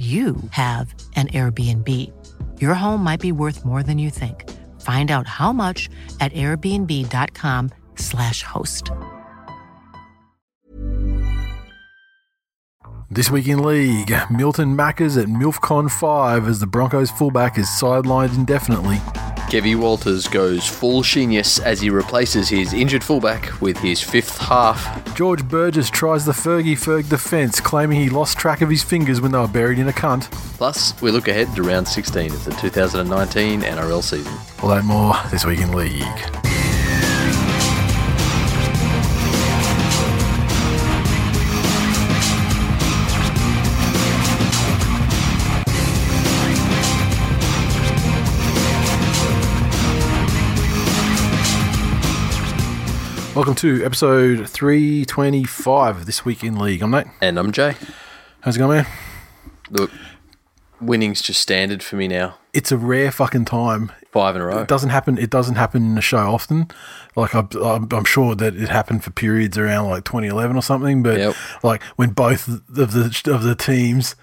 you have an Airbnb. Your home might be worth more than you think. Find out how much at airbnb.com/slash host. This week in league, Milton Mackers at MILFCON 5 as the Broncos fullback is sidelined indefinitely. Kevy Walters goes full genius as he replaces his injured fullback with his fifth half. George Burgess tries the Fergie Ferg defence, claiming he lost track of his fingers when they were buried in a cunt. Plus, we look ahead to round 16 of the 2019 NRL season. All that more this week in league. Welcome to episode 325 of This Week in League. I'm Nate. And I'm Jay. How's it going, man? Look, winning's just standard for me now. It's a rare fucking time. Five in a row. It doesn't happen. It doesn't happen in the show often. Like I'm, I'm, I'm sure that it happened for periods around like 2011 or something. But Yep. like when both of the of the teams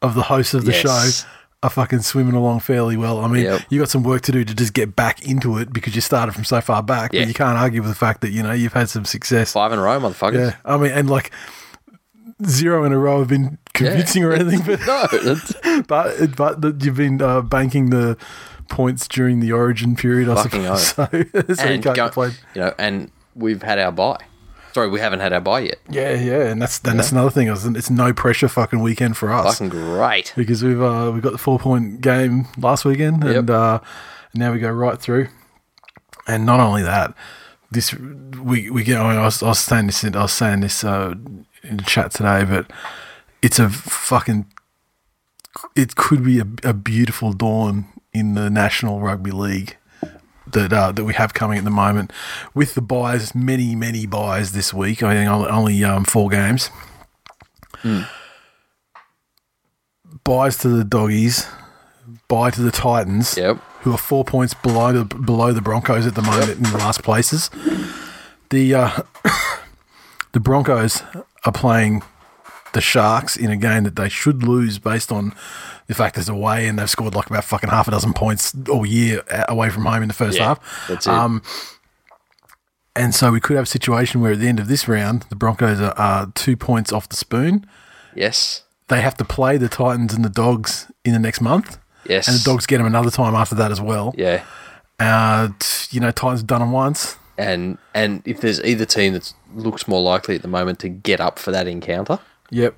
of the hosts of the Yes. show are fucking swimming along fairly well. I mean, Yep. you got some work to do to just get back into it because you started from so far back. Yeah. But you can't argue with the fact that you know you've had some success. Five in a row, motherfuckers. Yeah, I mean, and like zero in a row have been convincing or anything, but No, but but that you've been uh, banking the points during the origin period, I Fucking suppose. So, so you can't go- complain. you know, and we've had our buy. Sorry, we haven't had our buy yet. Yeah, yeah, and that's then that's another thing. It's no pressure fucking weekend for us Fucking great. because we've uh, we got the four point game last weekend, and uh, now we go right through. And not only that, this we we get. I, mean, I, was, I was saying this. in- I was saying this uh, in the chat today, but it's a fucking. It could be a, a beautiful dawn in the National Rugby League that uh, that we have coming at the moment, with the buys, many many buys this week. I think only, um, four games. Buys to the doggies, buy to the Titans Yep. who are four points below the below the Broncos at the moment in the last places. The uh, the Broncos are playing the Sharks in a game that they should lose based on the fact that it's away and they've scored like about fucking half a dozen points all year away from home in the first Yeah, half. that's it. Um, and so we could have a situation where at the end of this round, the Broncos are, are two points off the spoon. yes. They have to play the Titans and the Dogs in the next month. Yes. And the Dogs get them another time after that as well. Yeah. Uh, you know, Titans have done them once. And and if there's either team that looks more likely at the moment to get up for that encounter, Yep.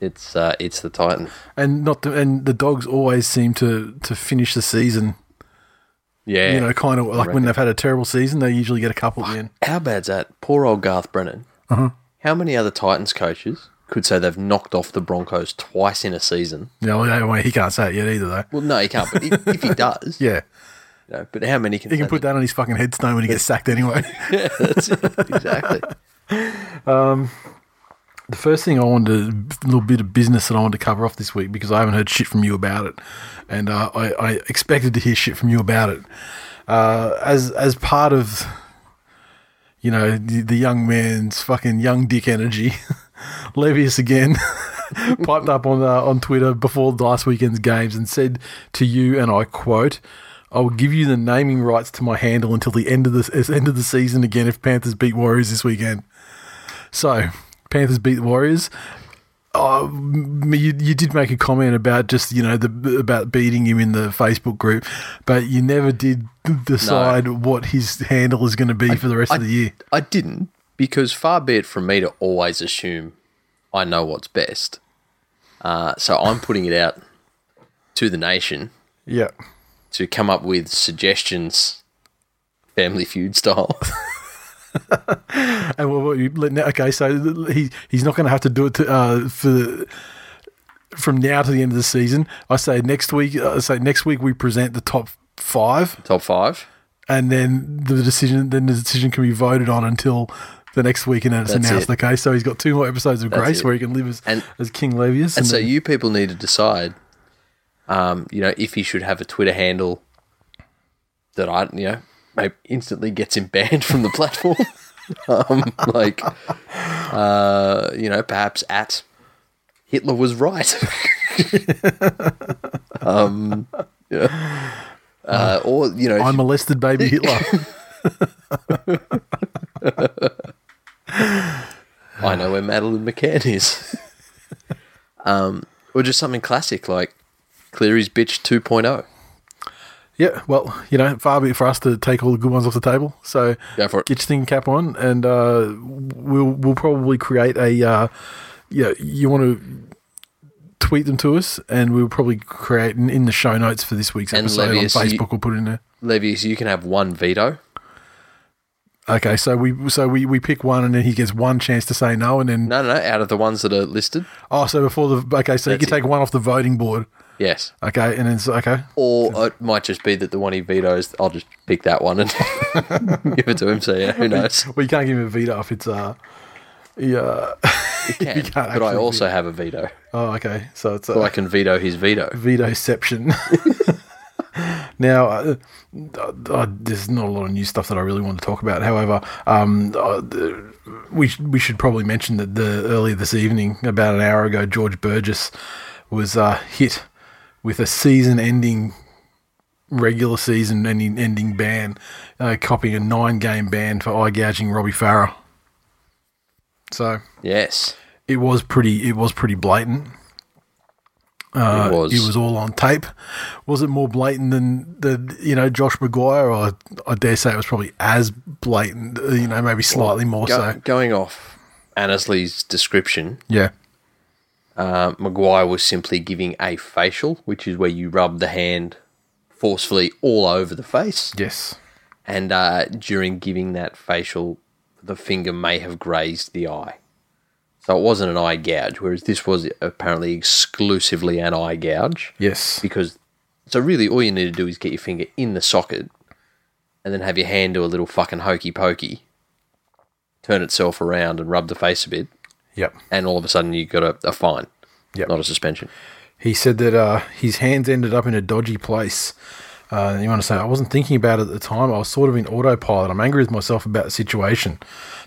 it's uh, it's the Titans. And not to, and the dogs always seem to to finish the season. Yeah. You know, kind of like when they've had a terrible season, they usually get a couple in. How bad's that? Poor old Garth Brennan. Uh-huh. How many other Titans coaches could say they've knocked off the Broncos twice in a season? Yeah, well, well, he can't say it yet either, though. Well, no, he can't. But if, if he does, Yeah, you know, but how many can he can put that on his fucking headstone when he gets sacked anyway. Yeah, that's it. Exactly. the first thing I wanted, a little bit of business that I wanted to cover off this week because I haven't heard shit from you about it, and uh, I, I expected to hear shit from you about it. Uh, as as part of, you know, the, the young man's fucking young dick energy, Levius again piped up on uh, on Twitter before last weekend's games and said to you, and I quote. I will give you the naming rights to my handle until the end of the end of the season again if Panthers beat Warriors this weekend. So, Panthers beat the Warriors. Oh, you, you did make a comment about just you know the about beating him in the Facebook group, but you never did decide what his handle is going to be for the rest of the year. I didn't because far be it from me to always assume I know what's best. Uh, so I'm putting it out to the nation Yeah, to come up with suggestions, Family Feud style. and what, what you okay, so he he's not going to have to do it to, uh, for from now to the end of the season. I say next week. I say next week we present the top five, Top five. and then the decision. Then the decision can be voted on until the next week, and then it's That's announced. it. Okay, so he's got two more episodes of That's Grace it. where he can live as, And- as King Levius. And so then- you people need to decide, um, you know, if he should have a Twitter handle that I, you know, instantly gets him banned from the platform. um, like, uh, you know, perhaps at Hitler was right. um, yeah. Uh, or you know, I molested baby Hitler. I know where Madeleine McCann is. um, or just something classic like Cleary's bitch oh. 2.0. yeah, well, you know, far be it for us to take all the good ones off the table. So Go for it. get your thinking cap on, and uh, we'll we'll probably create a. Uh, yeah, you want to tweet them to us, and we'll probably create in, in the show notes for this week's And episode Levius, on you- Facebook. we'll put it in there. Levius, you can have one veto. Okay, so we so we, we pick one, and then he gets one chance to say no, and then No, no, no. Out of the ones that are listed, oh, so before the okay, so you That's can it. take one off the voting board. Yes. Okay, and then okay, Or it might just be that the one he vetoes, I'll just pick that one and give it to him. So yeah, who knows? well, you can't give him a veto if it's uh, yeah. You can, can't but I also have a veto, oh, okay, so it's so uh, I can veto his veto. vetoception. now, uh, uh, uh, there's not a lot of new stuff that I really want to talk about. However, um, uh, we sh- we should probably mention that the earlier this evening, about an hour ago, George Burgess was uh, hit with a season-ending. Regular season ending, ending ban, uh, copying a nine game ban for eye gouging Robbie Farah. So Yes, it was pretty. It was pretty blatant. Uh, it was. It was all on tape. Was it more blatant than the you know Josh McGuire, or I dare say it was probably as blatant. uh, You know, maybe slightly more Go- so. going off Annesley's description. Yeah, Uh, McGuire was simply giving a facial, which is where you rub the hand forcefully all over the face. yes, and uh, during giving that facial, the finger may have grazed the eye. So it wasn't an eye gouge, whereas this was apparently exclusively an eye gouge. yes, Because, so really, all you need to do is get your finger in the socket and then have your hand do a little fucking hokey pokey, turn itself around and rub the face a bit, yep, and all of a sudden you got a, a fine, Yep. not a suspension. He said that uh, his hands ended up in a dodgy place. Uh, you want to say, I wasn't thinking about it at the time. I was sort of in autopilot. I'm angry with myself about the situation.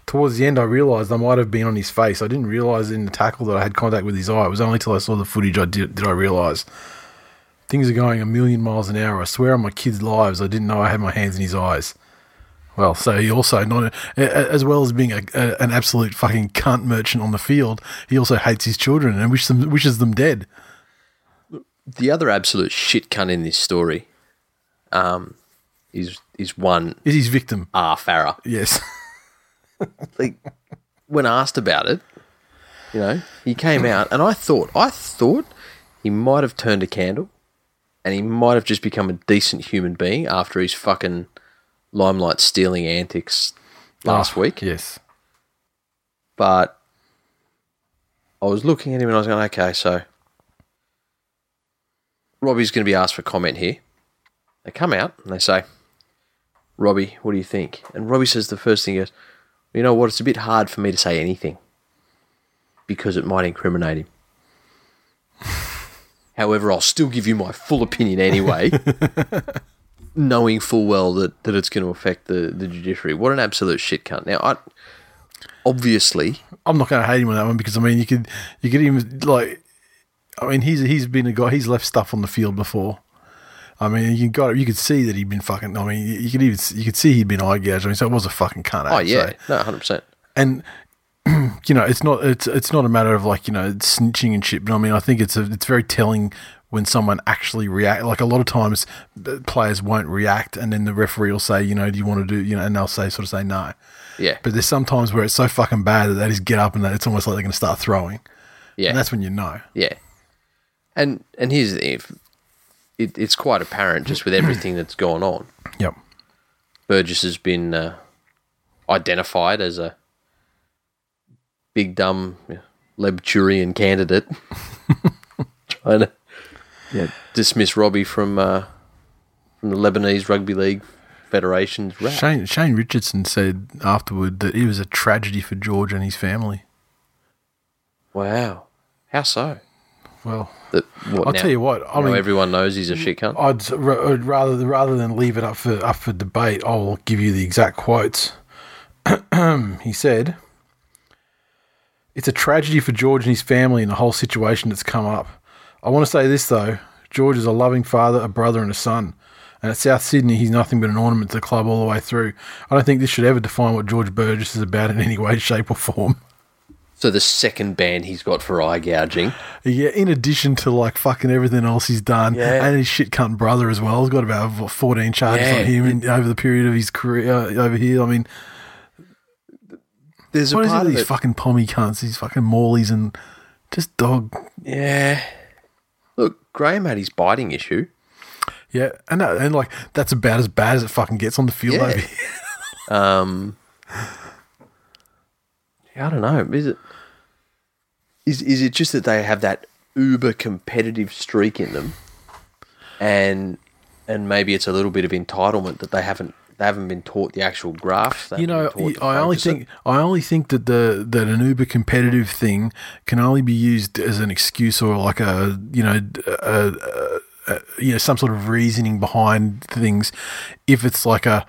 Towards the end, I realised I might have been on his face. I didn't realise in the tackle that I had contact with his eye. It was only till I saw the footage I did, did I realise. Things are going a million miles an hour. I swear on my kids' lives, I didn't know I had my hands in his eyes. Well, so he also not as well as being a, a, an absolute fucking cunt merchant on the field. He also hates his children and wishes them wishes them dead. The other absolute shit cunt in this story um, is is one Is his victim? R. Farah. Yes. like when asked about it, you know, he came out and I thought I thought he might have turned a candle and he might have just become a decent human being after his fucking limelight stealing antics last Oh, week. Yes. But I was looking at him and I was going, okay, so Robbie's going to be asked for comment here. They come out and they say, Robbie, what do you think? And Robbie says the first thing is, you know what, it's a bit hard for me to say anything because it might incriminate him. However, I'll still give you my full opinion anyway, knowing full well that, that it's going to affect the, the judiciary. What an absolute shit cunt. Now, I, obviously, I'm not going to hate him on that one because I mean you could you could even like I mean he's he's been a guy he's left stuff on the field before. I mean you got you could see that he'd been fucking. I mean you could even you could see he'd been eye gouged. I mean so it was a fucking cunt. oh yeah, So- no, hundred percent. and you know it's not it's it's not a matter of like you know snitching and shit. But I mean I think it's a, it's very telling when someone actually react. Like a lot of times players won't react, and then the referee will say you know do you want to do you know and they'll say sort of say no. Yeah, But there's sometimes where it's so fucking bad that they just get up and it's almost like they're going to start throwing. yeah, And that's when you know. yeah. And and here's the if it, it's quite apparent just with everything that's gone on. Yep. Burgess has been uh, identified as a big dumb Lebturian candidate, trying know. Yeah, dismiss Robbie from uh, from the Lebanese Rugby League Federation's rap. Shane Shane Richardson said afterward that it was a tragedy for George and his family. Wow, how so? Well, That what, I'll now- tell you what. I mean, everyone knows he's a shit cunt. I'd I'd rather rather than leave it up for up for debate, I will give you the exact quotes. he said, "It's a tragedy for George and his family and the whole situation that's come up. I want to say this though: George is a loving father, a brother, and a son. And at South Sydney, he's nothing but an ornament to the club all the way through. I don't think this should ever define what George Burgess is about in any way, shape, or form." So the second ban he's got for eye gouging. Yeah, in addition to like fucking everything else he's done, Yeah. and his shit cunt brother as well. He's got about what, fourteen charges Yeah. on him in, over the period of his career uh, over here. I mean, There's what a is it part with of these it. fucking pommy cunts, these fucking Morleys, and just dog. yeah. Graham had his biting issue. Yeah, and that, and like that's about as bad as it fucking gets on the field Yeah. over here. Um, yeah, I don't know. Is it is is it just that they have that uber competitive streak in them, and and maybe it's a little bit of entitlement that they haven't they haven't been taught the actual. They You know, haven't been taught to I only think I only think that the that an uber competitive thing can only be used as an excuse or like a you know a, a, a, you know some sort of reasoning behind things if it's like a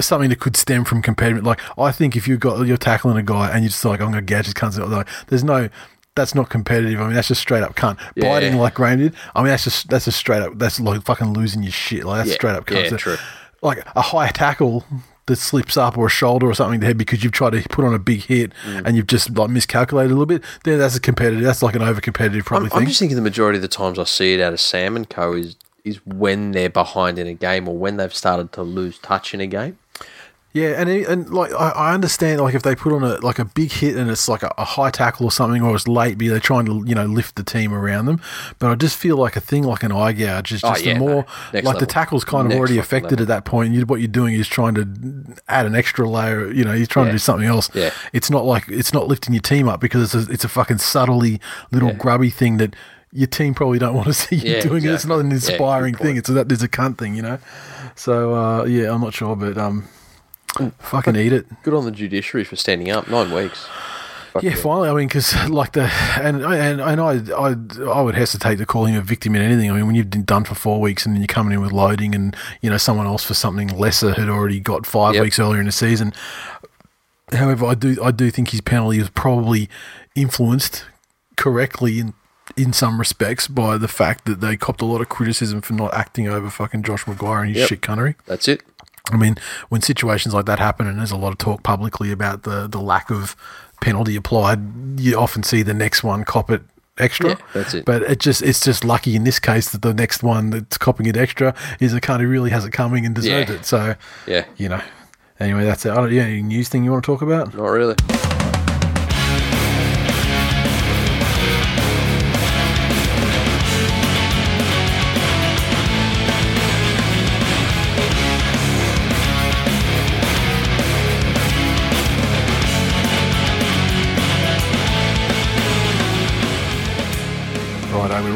something that could stem from competitive. Like I think if you got you're tackling a guy and you're just like I'm gonna his cunts, like, there's no. That's not competitive. I mean, that's just straight up cunt. Yeah. Biting like Graham did. I mean, that's just that's just straight up. That's like fucking losing your shit. Like that's Yeah. straight up cunt. Yeah, So, true. Like a high tackle that slips up or a shoulder or something to the head because you've tried to put on a big hit Mm. and you've just like miscalculated a little bit, then that's a competitive. That's like an over competitive probably I'm, I'm just thinking the majority of the times I see it out of Sam and Co is is when they're behind in a game or when they've started to lose touch in a game. Yeah, and it- and like I, I understand like if they put on a like a big hit and it's like a, a high tackle or something or it's late, be they're trying to you know lift the team around them. But I just feel like a thing like an eye gouge is Oh, just yeah, the more no. Like the tackle's kind of Next already affected level. at that point. You, what you're doing is trying to add an extra layer. You know, you're trying Yeah. to do something else. Yeah. It's not like it's not lifting your team up because it's a, it's a fucking subtly little Yeah. grubby thing that your team probably don't want to see you Yeah, doing it. It's not an inspiring good thing. It's a, that there's a cunt thing, you know. So uh, yeah, I'm not sure, but um, fucking eat it. Good on the judiciary for standing up. Nine weeks. Fuck Yeah, finally. I mean, because like the and and and I I I would hesitate to call him a victim in anything. I mean, when you've been done for four weeks and then you're coming in with loading, and you know someone else for something lesser had already got five Yep. weeks earlier in the season. However, I do I do think his penalty was probably influenced correctly in in some respects by the fact that they copped a lot of criticism for not acting over fucking Josh McGuire and his Yep. shit cunnery. That's it. I mean, when situations like that happen, and there's a lot of talk publicly about the the lack of penalty applied, you often see the next one cop it extra. Yeah, that's it. But it just it's just lucky in this case that the next one that's copping it extra is a cunt who really has it coming and deserved Yeah. it. So Yeah. you know. Anyway, that's it. I don't, yeah, any news thing you want to talk about? Not really.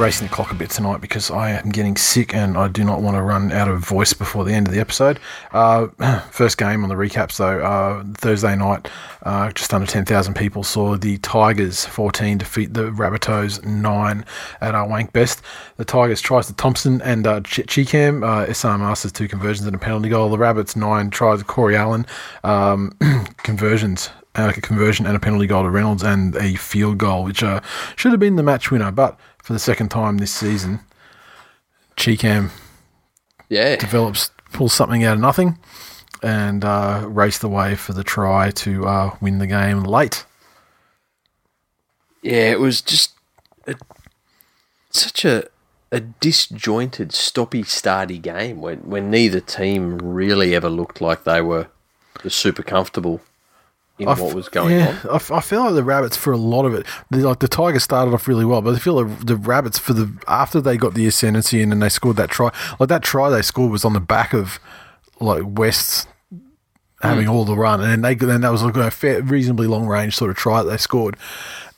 Racing the clock a bit tonight because I am getting sick and I do not want to run out of voice before the end of the episode. Uh, first game on the recaps, though, uh, Thursday night, uh, just under 10,000 people saw the Tigers 14 defeat the Rabbitohs 9 at our Wank Best. The Tigers tries to Thompson and uh, Ch- uh, Esan Marsters two conversions and a penalty goal. The Rabbits 9 tries Corey Allen, um, conversions uh, a conversion and a penalty goal to Reynolds and a field goal, which uh, should have been the match winner. But for the second time this season, Chee-Kam Yeah. develops, pulls something out of nothing, and uh, raced away for the try to uh, win the game late. Yeah, it was just a, such a a disjointed, stoppy, starty game when, when neither team really ever looked like they were super comfortable in I f- what was going yeah, on. I, f- I feel like the rabbits for a lot of it. Like the Tigers started off really well, but I feel like the rabbits for the after they got the ascendancy in and they scored that try. Like that try they scored was on the back of like West's having Hmm. all the run, and then they then that was like a fair, reasonably long range sort of try that they scored.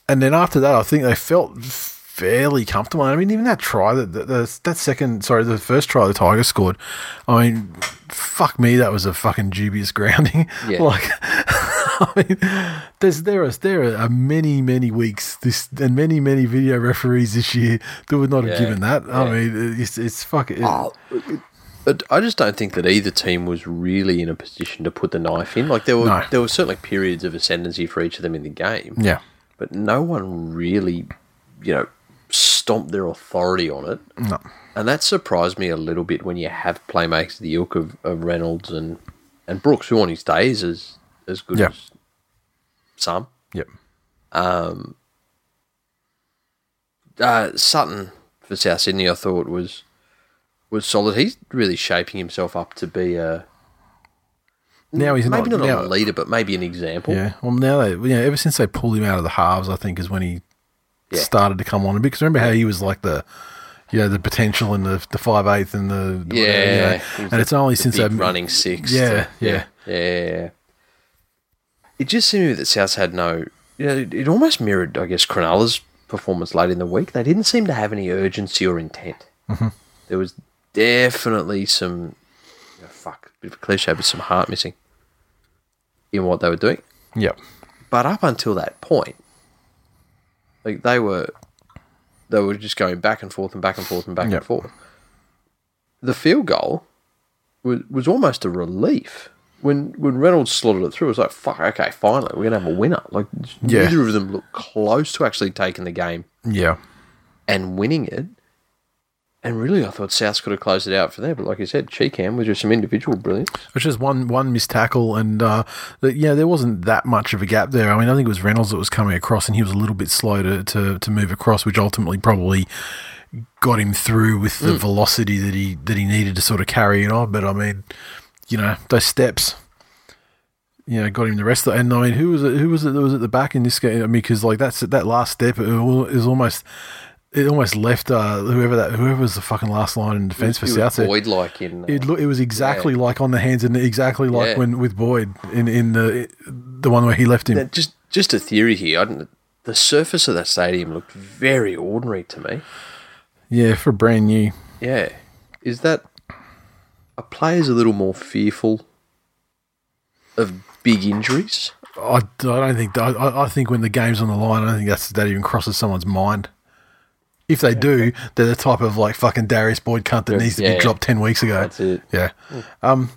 And then after that, I think they felt fairly comfortable. I mean, even that try that the, that second, sorry, the first try the Tigers scored. I mean, fuck me, that was a fucking dubious grounding. Yeah. Like, I mean, there's there are there are uh, many many weeks this and many many video referees this year that would not have given that. I mean, it's it's fucking. Oh, But I just don't think that either team was really in a position to put the knife in. Like there were No. there were certainly periods of ascendancy for each of them in the game, yeah, but no one really, you know, stomped their authority on it. no, And that surprised me a little bit when you have playmakers of the ilk of, of Reynolds and, and Brooks, who on his days is as, good Yeah. as some. yep, Uh, Sutton for South Sydney, I thought was was solid. He's really shaping himself up to be a now he's maybe not, not, now, a leader, but maybe an example. Yeah, well now they, you know, ever since they pulled him out of the halves, I think is when he Yeah. started to come on. Because remember how he was like the, you know, the potential in the the five eighth and the the Yeah, you know. and it's only the since they running six. Yeah, yeah. yeah, yeah. It just seemed to me that South had no. You know, it, it almost mirrored, I guess, Cronulla's performance late in the week. They didn't seem to have any urgency or intent. Mm-hmm. There was definitely some, you know, fuck, bit of a cliche, but some heart missing in what they were doing. Yep. But up until that point, like they were, they were just going back and forth and back and forth and back Yep. and forth. The field goal was was almost a relief when when Reynolds slotted it through. It was like, fuck, okay, finally we're gonna have a winner. Like Yeah. neither of them looked close to actually taking the game Yeah. and winning it. And really, I thought South could have closed it out for there. But like you said, Chee-Kam was just some individual brilliance. Which is one one missed tackle, and uh, the, yeah, there wasn't that much of a gap there. I mean, I think it was Reynolds that was coming across, and he was a little bit slow to, to, to move across, which ultimately probably got him through with the velocity that he that he needed to sort of carry it on. But I mean, you know, those steps, you know, got him the rest of. And I mean, who was it? Who was it that was at the back in this game? I mean, because like that's that last step is almost. It almost left uh, whoever that whoever was the fucking last line in defence for South. Boyd like in. uh, It look, it was exactly like on the hands and exactly like Yeah. when with Boyd in in the the one where he left him. Now, just just a theory here. The surface of that stadium looked very ordinary to me. yeah, for brand new. Yeah, is that are players a little more fearful of big injuries? I, I don't think I- I, think when the game's on the line, I don't think that's that even crosses someone's mind. If they do, they're the type of like fucking Darius Boyd cunt that needs to Yeah. be dropped ten weeks ago. That's it. Yeah. Um,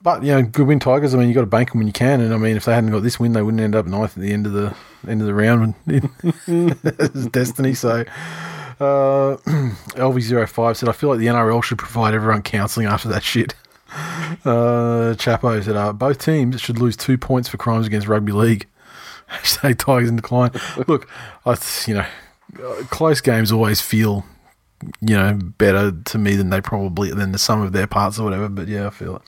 but you know, good win Tigers. I mean, you got to bank them when you can. And I mean, if they hadn't got this win, they wouldn't end up ninth at the end of the end of the round. It's destiny. So, uh, LV05 said, "I feel like the NRL should provide everyone counselling after that shit." Uh, Chapo said, uh, "Both teams should lose two points for crimes against rugby league." Hashtag Tigers in decline. Look, I, you know, uh, close games always feel you know, better to me than they probably than the sum of their parts or whatever. But yeah, I feel it.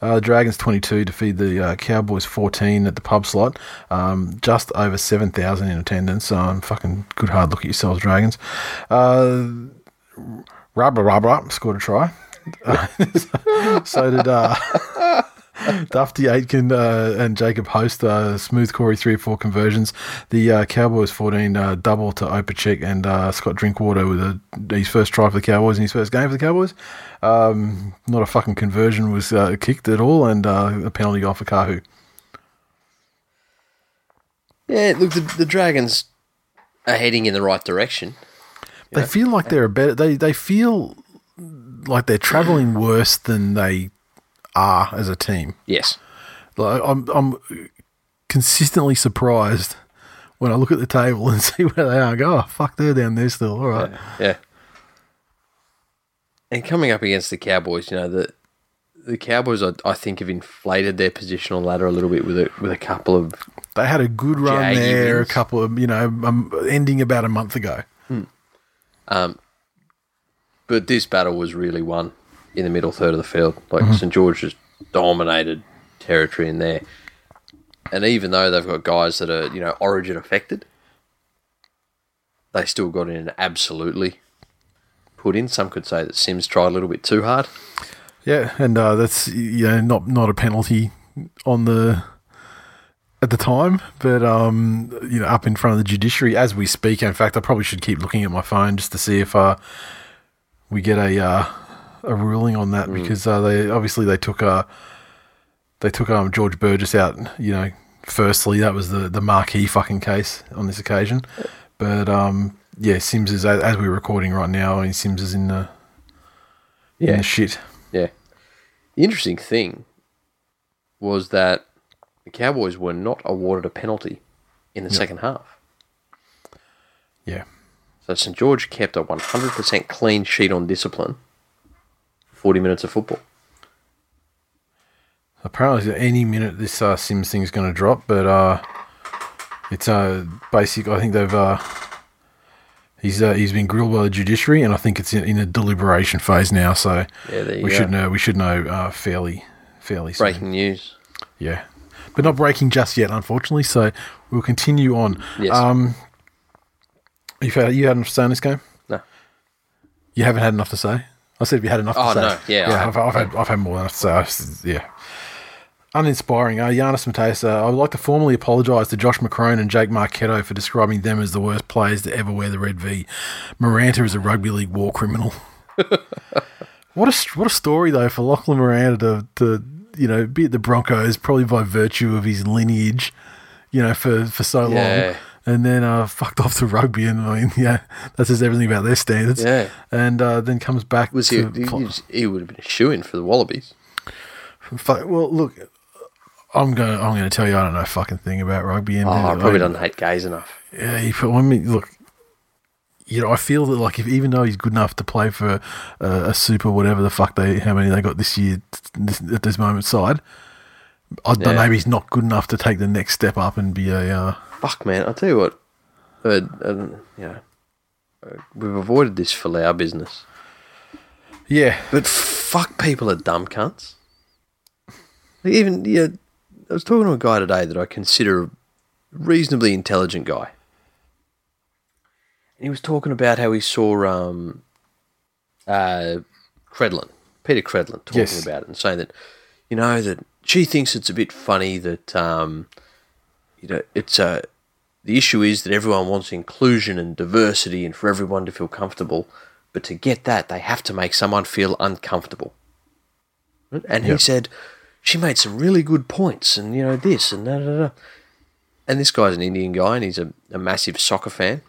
Uh, Dragons 22 to feed the uh, Cowboys 14 at the pub slot. Um, just over 7,000 in attendance. Um, fucking good hard look at yourselves, Dragons. Uh, Rubber Rubber scored a try. so did uh, Dufty Aitken uh, and Jacob Host, uh, Smooth Corey, three or four conversions. The uh, Cowboys 14 uh, double to Opacek and uh, Scott Drinkwater with a, his first try for the Cowboys in his first game for the Cowboys. Um, not a fucking conversion was uh, kicked at all, and uh, a penalty off for Kahu. Yeah, look, the, the Dragons are heading in the right direction. They feel like they're a better. They they feel like they're traveling worse than they are as a team. Yes. Like I'm I'm consistently surprised when I look at the table and see where they are. I go, oh fuck, they're down there still. All right. Yeah. And coming up against the Cowboys, you know, the the Cowboys, I, I think, have inflated their positional ladder a little bit with a with a couple of They had a good run there, wins. a couple of you know, um, ending about a month ago. Um, But this battle was really won in the middle third of the field. Like Mm-hmm. St George just dominated territory in there. And even though they've got guys that are, you know, origin affected, they still got in and absolutely put in. Some could say that Sims tried a little bit too hard. Yeah, and uh, that's you know not not a penalty on the at the time, but um, you know, up in front of the judiciary as we speak. In fact, I probably should keep looking at my phone just to see if uh, we get a uh, a ruling on that because uh, they obviously they took uh, they took um, George Burgess out. You know, firstly that was the the marquee fucking case on this occasion, but um, yeah, Sims is as we're recording right now. and Sims is in the in Yeah. the shit. Yeah. The interesting thing was that the Cowboys were not awarded a penalty in the second half. Yeah. So St George kept a 100% clean sheet on discipline 40 minutes of football. Apparently, any minute this uh, Sims is going to drop, but uh, it's uh, basic. I think they've uh, he's uh, he's been grilled by the judiciary, and I think it's in, in a deliberation phase now. So Yeah, we go. should know we should know uh, fairly fairly soon. Breaking news. Yeah, but not breaking just yet, unfortunately. So we'll continue on. Yes. Um, you've had you had enough to say on this game? No. You haven't had enough to say. I said we had enough to Oh, say. no. Yeah, yeah. I've, I've had I've had more than enough to say. Yeah. Uninspiring. Uh, Giannis Mateus, uh, I would like to formally apologise to Josh McCrone and Jake Marketo for describing them as the worst players to ever wear the red V. Maranta is a rugby league war criminal. what a what a story though for Lachlan Maranta to, to you know be at the Broncos probably by virtue of his lineage, you know for for so Yeah. long, and then uh, fucked off to rugby and I mean yeah that says everything about their standards. Yeah. and uh, then comes back. Was he, to he, he would have been a shoe in for the Wallabies. Fuck, well, look, I'm gonna I'm gonna tell you I don't know a fucking thing about rugby. And Oh, I probably doesn't hate gays enough. Yeah, he put. I mean, look, you know, I feel that like if even though he's good enough to play for uh, a super whatever the fuck they how many they got this year this, at this moment side, I don't Yeah. maybe he's not good enough to take the next step up and be a. Uh, Fuck, man. I'll tell you what. Uh, you know, uh, we've avoided this for our business. yeah, But fuck, people are dumb cunts. Like, Even yeah, I was talking to a guy today that I consider a reasonably intelligent guy, and he was talking about how he saw um, uh, Credlin, Peta Credlin, talking Yes. about it and saying that you know that she thinks it's a bit funny that um, you know it's a the issue is that everyone wants inclusion and diversity and for everyone to feel comfortable. But to get that, they have to make someone feel uncomfortable. And he Yep. said, she made some really good points and, you know, this and da da da. And this guy's an Indian guy and he's a, a massive soccer fan.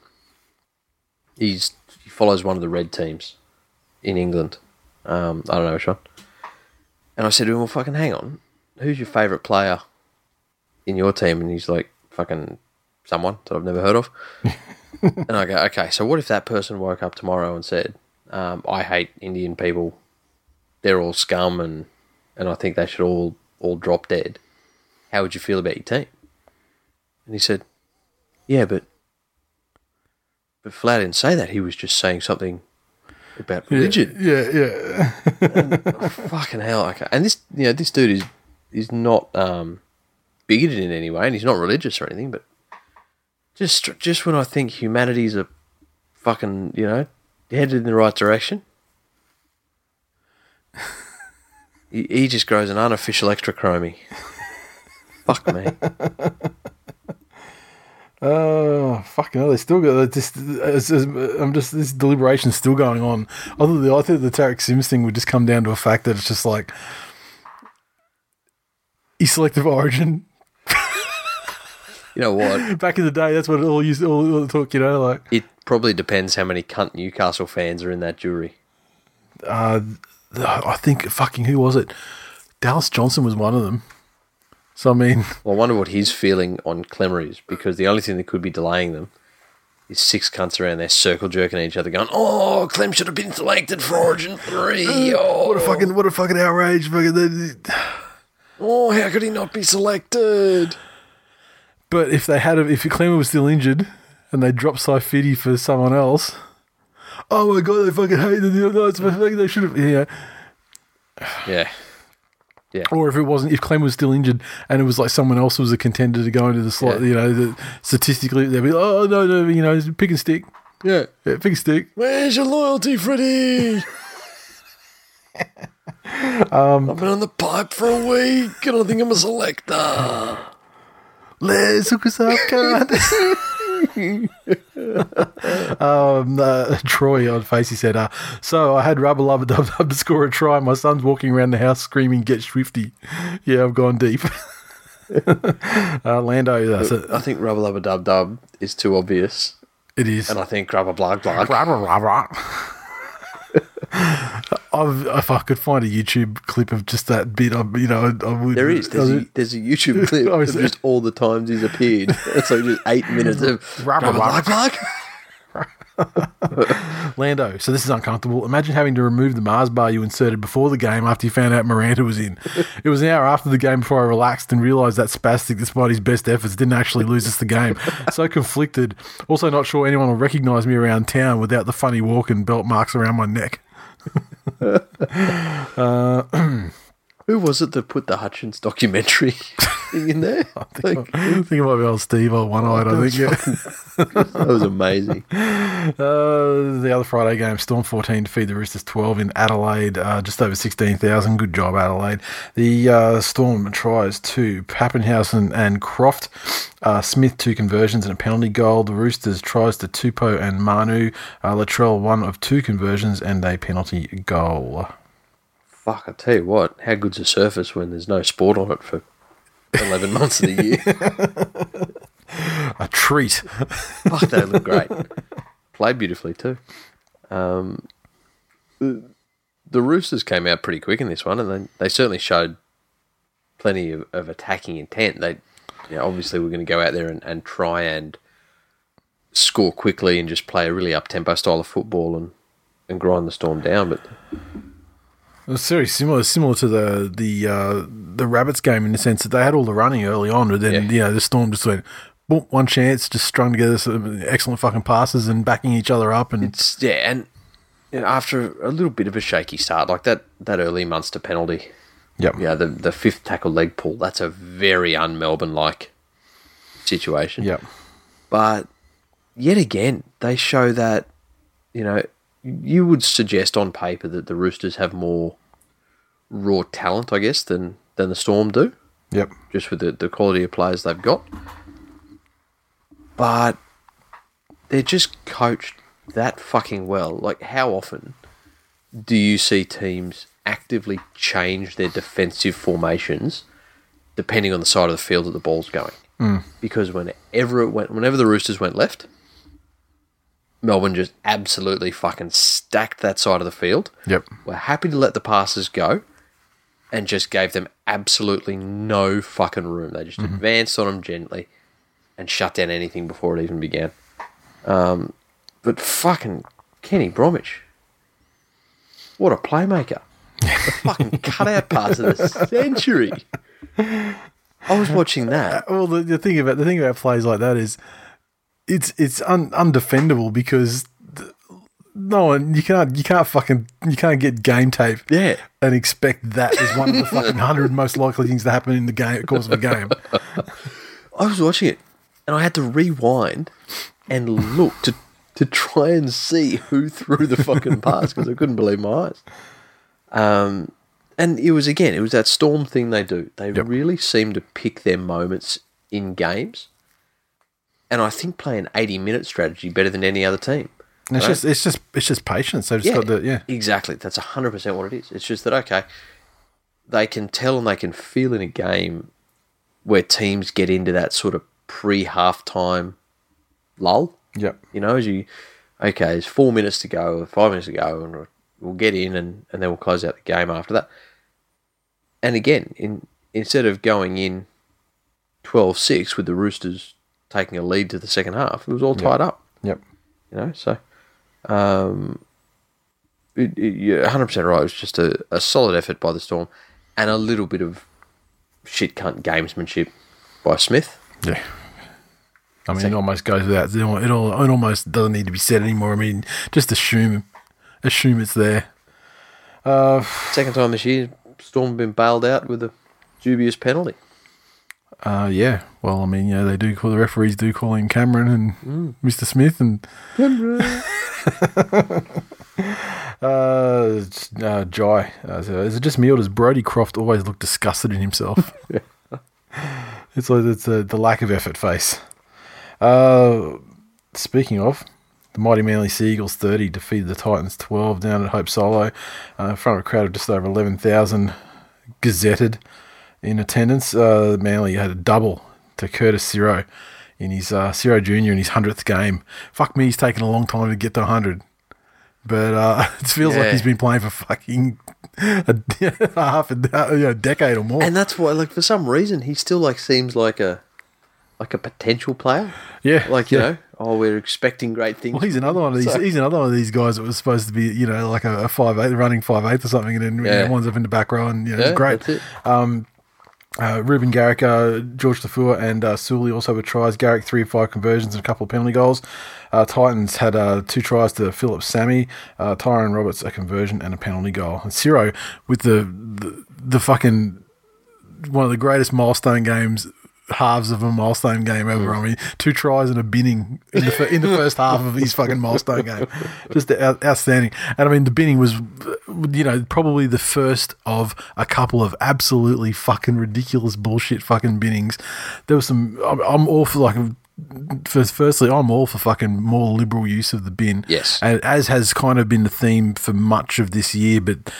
He's He follows one of the red teams in England. Um, I don't know which one. And I said to him, well, fucking hang on. Who's your favourite player in your team? And he's like, fucking someone that I've never heard of. and I go, okay, so what if that person woke up tomorrow and said, um, I hate Indian people. They're all scum and, and I think they should all, all drop dead. How would you feel about your team? And he said, yeah, but but Flat didn't say that. He was just saying something about religion. yeah, yeah. Fucking hell. Okay. And this, you know, this dude is is not um, bigoted in any way, and he's not religious or anything. But just just when I think humanity's a fucking, you know, headed in the right direction, he, he just grows an unofficial extra chromie. Fuck me. Oh fucking hell! They still got it's, I'm just this deliberation's still going on. I thought the I thought the Tariq Sims thing would just come down to a fact that it's just like he's selective origin. You know what? Back in the day, that's what it all used all, all the talk. You know, like It probably depends how many cunt Newcastle fans are in that jury. uh, I think fucking who was it? Dallas Johnson was one of them. So I mean, Well, I wonder what his feeling on Klemmer is, because the only thing that could be delaying them is six cunts around there circle jerking each other, going, "Oh, Clem should have been selected for Origin three. Oh, what a fucking what a fucking outrage! Fucking. Oh, how could he not be selected?" But if they had, if Klemmer was still injured and they dropped Saifiti for someone else, oh my god, they fucking hate the no, it's fucking, they should have, yeah. Yeah, yeah. Or if it wasn't, if Klemmer was still injured and it was like someone else was a contender to go into the slot, Yeah. you know, the, statistically they'd be, like, oh no, no, you know, pick and stick, yeah. yeah, pick and stick. Where's your loyalty, Freddie? I've been on the pipe for a week, and I think I'm a selector. Let's hook us up, um, uh, Troy on Facey said, uh, "So I had rubber lubber dub dub to score a try. My son's walking around the house screaming, "Get swifty!" Yeah, I've gone deep. uh, Lando, uh, so I think rubber lubber dub dub is too obvious, it is. and I think rubber blag blag. I've, if I could find a YouTube clip of just that bit, I, you know, I, I would. There is. There's a, there's a YouTube clip Oh, of just all the times he's appeared. It's like just eight minutes of Rubber rubber. Lando, so this is uncomfortable. Imagine having to remove the Mars bar you inserted before the game after you found out Maranta was in. It was an hour after the game before I relaxed and realised that spastic, despite his best efforts, didn't actually lose us the game. So conflicted. Also, not sure anyone will recognise me around town without the funny walk and belt marks around my neck. Uh, Who was it that put the Hutchins documentary thing in there? Like, I think it might be old Steve, old one eyed, I think. Yeah. that was amazing. Uh, the other Friday game, Storm 14 defeat the Roosters 12 in Adelaide, uh, just over 16,000. Good job, Adelaide. The uh, Storm tries to Papenhuyzen and Croft. Uh, Smith, two conversions and a penalty goal. The Roosters tries to Tupou and Manu. Uh, Latrell, one of two conversions and a penalty goal. Fuck, I tell you what, how good's a surface when there's no sport on it for 11 months of the year? A treat. Fuck, they look great. Played beautifully too. Um, the, the Roosters came out pretty quick in this one, and they, they certainly showed plenty of, of attacking intent. They, you know, obviously, we're going to go out there and, and try and score quickly and just play a really up tempo style of football and, and grind the storm down. But It's very similar, similar to the the uh, the Rabbits game in the sense that they had all the running early on, but then Yeah. you know the Storm just went boom, one chance, just strung together some excellent fucking passes and backing each other up, and it's yeah, and you know, after a little bit of a shaky start, like that that early Munster penalty, yep, yeah, the the fifth tackle leg pull, that's a very un Melbourne like situation. yep, But yet again, they show that, you know, you would suggest on paper that the Roosters have more raw talent, I guess, than, than the Storm do, yep, just with the, the quality of players they've got. But they're just coached that fucking well. Like, how often do you see teams actively change their defensive formations depending on the side of the field that the ball's going? Hmm. because whenever it went, whenever the Roosters went left, Melbourne just absolutely fucking stacked that side of the field. yep, We're happy to let the passes go, and just gave them absolutely no fucking room. They just advanced on them gently, and shut down anything before it even began. Um, but fucking Kenny Bromwich, what a playmaker! The fucking cutout pass of the century. I was watching that. Well, the, the thing about the thing about plays like that is, it's it's un, undefendable because no one you can't you can't fucking you can't get game tape Yeah. and expect that as one of the fucking hundred most likely things to happen in the game course of a game. I was watching it and I had to rewind and look to to try and see who threw the fucking pass because I couldn't believe my eyes. Um, and it was again, it was that storm thing they do. They Yep. really seem to pick their moments in games, and I think play an eighty-minute strategy better than any other team. And it's Right. just it's just it's just patience. They've just got the yeah. Exactly. That's hundred percent what it is. It's just that okay, they can tell and they can feel in a game where teams get into that sort of pre halftime lull. Yep. You know, as you okay, there's four minutes to go, or five minutes to go, and we'll- get in and, and then we'll close out the game after that. And again, in instead of going in 12-6 with the Roosters taking a lead to the second half, it was all tied up Yep. you know. So, um, it, it, you're 100 percent right. It was just a, a solid effort by the Storm, and a little bit of shit cunt gamesmanship by Smith. Yeah. I mean, it almost goes without. It, al- it, almost doesn't need to be said anymore. I mean, just assume, assume it's there. Uh, Second time this year, Storm have been bailed out with a dubious penalty. Uh, yeah. Well, I mean, yeah, they do call the referees do call in Cameron and Mr. Smith and uh, uh, Jai. Uh, so is it just me or does Brodie Croft always look disgusted in himself? yeah. It's like it's the the lack of effort face. Uh, speaking of, the mighty Manly Seagulls 30 defeated the Titans 12 down at Hope Solo uh, in front of a crowd of just over 11,000 gazetted in attendance. Uh, Manly had a double to Curtis Ciro in his uh, Ciro Jr. in his 100th game. Fuck me, he's taken a long time to get to 100. But uh, it feels like he's been playing for fucking a, half a you know, decade or more. And that's why, like, for some reason, he still like seems like a like a potential player. yeah, Like you yeah. know, oh, we're expecting great things. Well, he's another one of these. So- he's another one of these guys that was supposed to be, you know, like a, a five eight, running five eight or something, and then you know, winds up in the back row, and you know, Yeah, it's great. that's it. Uh, Ruben Garrick, uh, Jorge Taufua, and uh, Sully also with tries. Garrick three or five conversions and a couple of penalty goals. Uh, Titans had uh, two tries to Phillip Sami, uh, Tyron Roberts a conversion and a penalty goal. And Ciro with the the, the fucking one of the greatest milestone games. Halves of a milestone game ever. Mm. I mean, two tries and a binning in the, in the first half of his fucking milestone game, just out, outstanding. And I mean, the binning was, you know, probably the first of a couple of absolutely fucking ridiculous bullshit fucking binnings. There was some. I'm, I'm all for like. First, firstly, I'm all for fucking more liberal use of the bin. Yes. and as has kind of been the theme for much of this year, but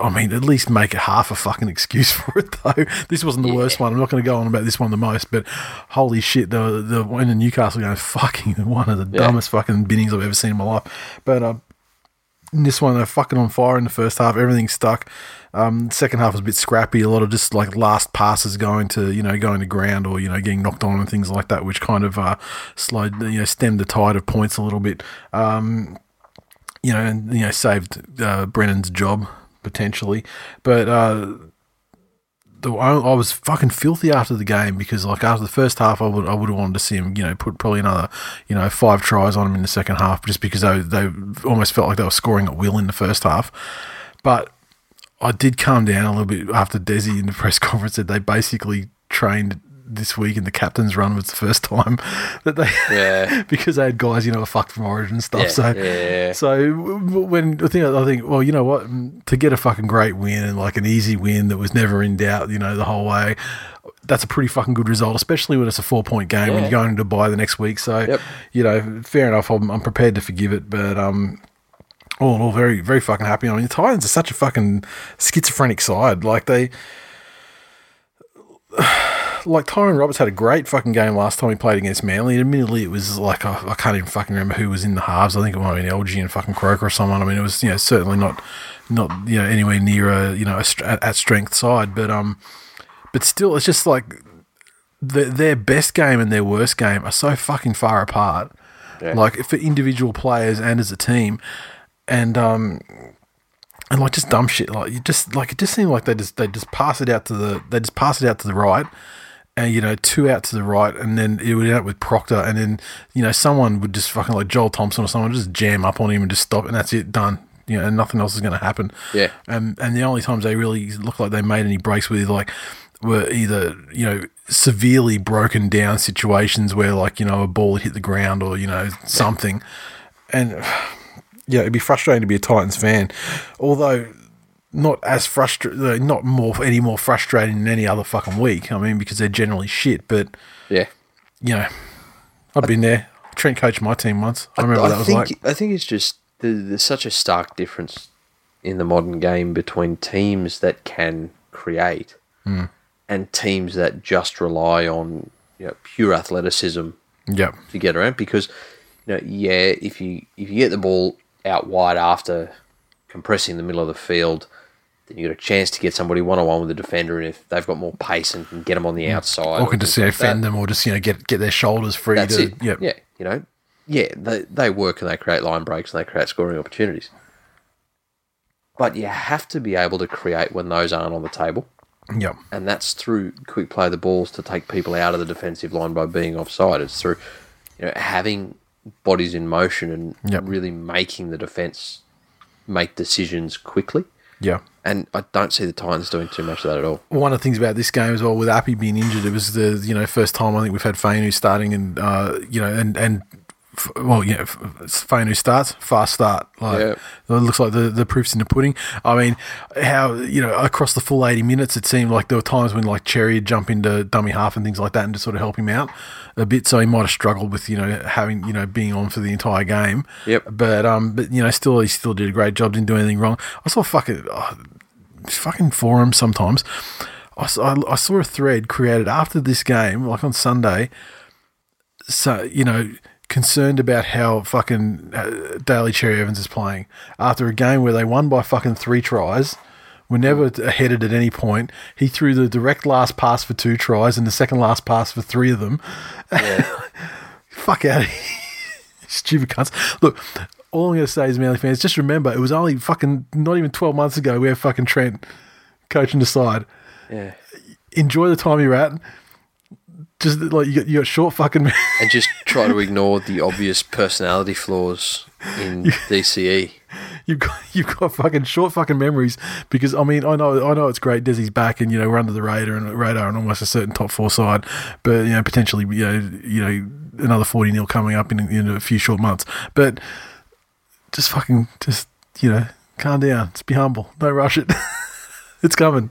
I mean, at least make it half a fucking excuse for it, though. This wasn't the worst one. I'm not going to go on about this one the most, but holy shit, the the one in Newcastle going fucking one of the Yeah. dumbest fucking binnings I've ever seen in my life. But uh, in this one, they're fucking on fire in the first half. Everything stuck. Um, second half was a bit scrappy. A lot of just like last passes going to you know going to ground or you know getting knocked on and things like that, which kind of uh, slowed you know stemmed the tide of points a little bit. Um, you know, and you know, saved uh, Brennan's job potentially. But uh, the I, I was fucking filthy after the game because, like, after the first half, I would I would have wanted to see him, you know, put probably another, you know, five tries on him in the second half, just because they they almost felt like they were scoring at will in the first half. But I did calm down a little bit after Desi in the press conference said they basically trained this week in the captain's run was the first time that they Yeah. because they had guys you know fucked from Origin and stuff. Yeah, so yeah. so when I think I think well you know what mm, to get a fucking great win and like an easy win that was never in doubt you know the whole way. That's a pretty fucking good result, especially when it's a four point game and you're going to buy the next week. So, Yep. you know, fair enough. I'm, I'm prepared to forgive it, but um, all in all, very, very fucking happy. I mean, the Titans are such a fucking schizophrenic side. Like they, like Tyron Roberts had a great fucking game last time he played against Manly. And admittedly, it was like I, I can't even fucking remember who was in the halves. I think it might have been LG and fucking Croker or someone. I mean, it was you know certainly not not you know anywhere near a you know a, at strength side, but um, but still, it's just like the, their best game and their worst game are so fucking far apart. Yeah. Like for individual players and as a team, and um, and like just dumb shit. Like you just like it just seemed like they just they just pass it out to the they just pass it out to the right, and you know two out to the right, and then it would end up with Proctor, and then you know someone would just fucking like Joel Thompson or someone would just jam up on him and just stop, and that's it, done. You know, and nothing else is going to happen. Yeah. And and the only times they really look like they made any breaks with like were either you know severely broken down situations where like you know a ball hit the ground or you know something, and yeah, it'd be frustrating to be a Titans fan, although not as frustrating, not more any more frustrating than any other fucking week. I mean, because they're generally shit, but Yeah. you know, I've been there. Trent coached my team once. I remember what that was think, like. I think it's just there's such a stark difference in the modern game between teams that can create Hmm. and teams that just rely on you know, pure athleticism Yep. to get around. Because you know, yeah, if you if you get the ball out wide after compressing the middle of the field, then you got a chance to get somebody one on one with the defender, and if they've got more pace and can get them on the outside. Or can just you know, like fend them, or just you know get get their shoulders free. That's to, it. Yep. Yeah, you know, yeah, they they work and they create line breaks and they create scoring opportunities. But you have to be able to create when those aren't on the table, Yep. and that's through quick play the balls to take people out of the defensive line by being offside. It's through you know having bodies in motion and Yep. really making the defense make decisions quickly. Yeah. And I don't see the Titans doing too much of that at all. One of the things about this game as well, with Appy being injured, it was the you know first time I think we've had Fainu starting, and uh, you know, and and f- well, yeah, Fainu starts, fast start. Like, Yeah. It looks like the, the proof's in the pudding. I mean, how, you know, across the full 80 minutes, it seemed like there were times when, like, Cherry would jump into dummy half and things like that and to sort of help him out a bit. So he might have struggled with, you know, having, you know, being on for the entire game. Yep. But, um, but you know, still, he still did a great job, didn't do anything wrong. I saw fucking, oh, fucking forums sometimes. I saw, I saw a thread created after this game, like on Sunday. So you know, concerned about how fucking uh, Daly Cherry Evans is playing after a game where they won by fucking three tries. Were never headed at any point. He threw the direct last pass for two tries and the second last pass for three of them. Fuck out of here. Stupid cunts. Look, all I'm going to say is, Manly fans, just remember it was only fucking not even 12 months ago we had fucking Trent coaching the side. Yeah. Enjoy the time you're at. Just like you got, you got short fucking. And just try to ignore the obvious personality flaws in. DCE. You've got you've got fucking short fucking memories because I mean I know I know it's great Desi's back and you know we're under the radar and radar and almost a certain top four side, but you know potentially you know you know another forty nil coming up in, in a few short months. But just fucking just you know calm down, just be humble, don't rush it. it's coming.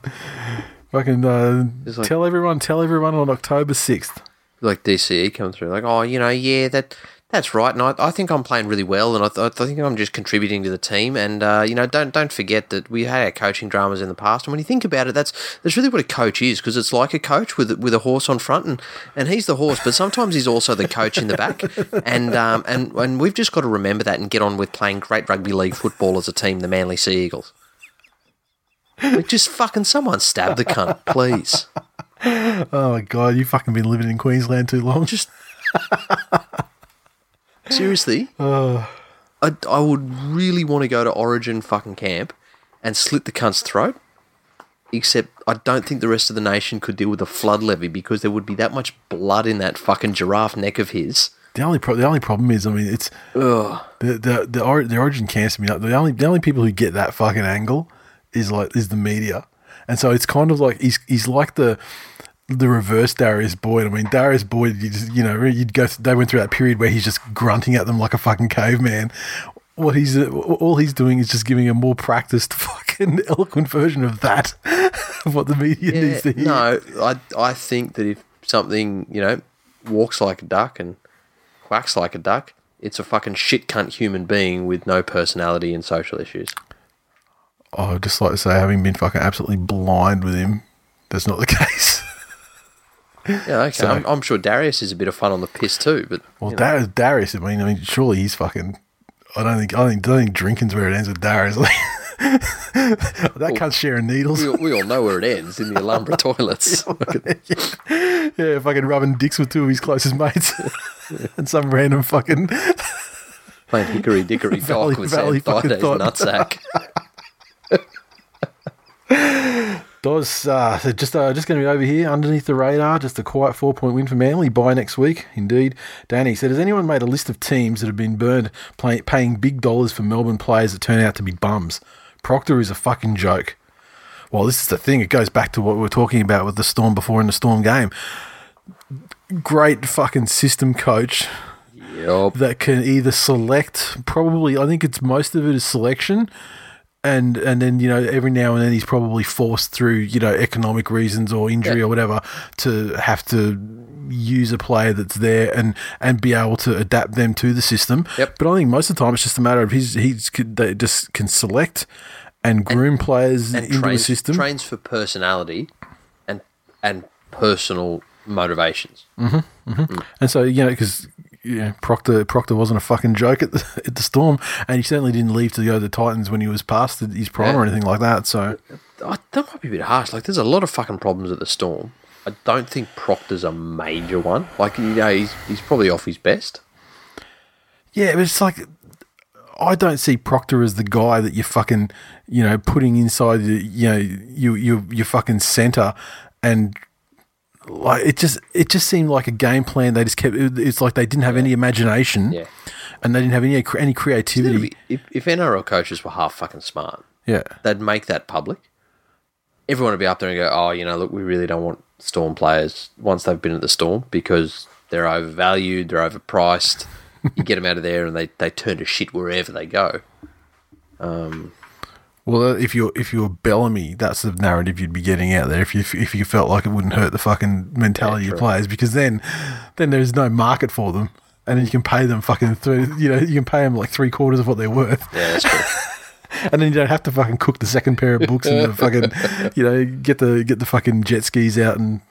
Fucking uh, like- tell everyone, tell everyone on October sixth. Like DCE come through, like, oh, you know, yeah, that that's right, and I, I think I'm playing really well, and I, th- I think I'm just contributing to the team, and uh, you know, don't don't forget that we had our coaching dramas in the past, and when you think about it, that's that's really what a coach is, because it's like a coach with with a horse on front, and, and he's the horse, but sometimes he's also the coach in the back, and um and and we've just got to remember that and get on with playing great rugby league football as a team, the Manly Sea Eagles. Like, just fucking someone stab the cunt, please. Oh my god, you fucking been living in Queensland too long. Just seriously, uh. I, I would really want to go to Origin fucking camp and slit the cunt's throat. Except I don't think the rest of the nation could deal with a flood levy because there would be that much blood in that fucking giraffe neck of his. The only pro- the only problem is, I mean, it's Ugh. the the the, or- the origin cancer. Me, the only the only people who get that fucking angle is like is the media, and so it's kind of like he's he's like the the reverse Darius Boyd. I mean, Darius Boyd, you just you know you'd go. They went through that period where he's just grunting at them like a fucking caveman. What he's all he's doing is just giving a more practiced fucking eloquent version of that of what the media Yeah, needs to hear. no, I I think that if something you know walks like a duck and quacks like a duck, it's a fucking shit cunt human being with no personality and social issues. I would just like to say, having been fucking absolutely blind with him, that's not the case. Yeah, okay. So- I'm, I'm sure Darius is a bit of fun on the piss too, but Well, you know. Darius, Darius, I mean, I mean, surely he's fucking. I don't think. I don't think, don't think drinking's where it ends with Darius. that can't share needles. we, all- we all know where it ends in the Alhambra toilets. yeah, fucking rubbing dicks with two of his closest mates, and some random fucking. Playing hickory dickory Valley- dock with Valley Sam fucking Thaida's thought. nutsack. Does uh, just uh, just going to be over here underneath the radar. Just a quiet four point win for Manly. by next week. Indeed, Danny said, "Has anyone made a list of teams that have been burned play, paying big dollars for Melbourne players that turn out to be bums? Proctor is a fucking joke." Well, this is the thing. It goes back to what we were talking about with the Storm before in the Storm game. Great fucking system coach Yup. that can either select probably I think it's most of it is selection and and then you know every now and then he's probably forced through you know economic reasons or injury Yeah. or whatever to have to use a player that's there and and be able to adapt them to the system Yep. but I think most of the time it's just a matter of he's he's they just can select and groom players And into trains, the system trains for personality and and personal motivations. Mm-hmm, mm-hmm. Mm. And so you know, because know, Proctor Proctor wasn't a fucking joke at the, at the Storm, and he certainly didn't leave to go to the Titans when he was past his prime or anything like that. So I, that might be a bit harsh. Like, there's a lot of fucking problems at the Storm. I don't think Proctor's a major one. Like, you know, he's, he's probably off his best. yeah, but it's like I don't see Proctor as the guy that you're fucking you know putting inside the you know you you your fucking center and. Like it just, it just seemed like a game plan. They just kept. it- It's like they didn't have any imagination, Yeah. and they didn't have any any creativity. If, if NRL coaches were half fucking smart, Yeah, they'd make that public. Everyone would be up there and go, oh, you know, look, we really don't want Storm players once they've been at the Storm because they're overvalued, they're overpriced, you get them out of there and they, they turn to shit wherever they go. Um, Well, uh, if you're if you're Bellamy, that's the narrative you'd be getting out there. If you if you felt like it wouldn't hurt the fucking mentality Yeah, of players, because then then there's no market for them, and then you can pay them fucking through. You know, you can pay them like three quarters of what they're worth, Yeah, that's cool. and then you don't have to fucking cook the second pair of books and the fucking you know get the get the fucking jet skis out and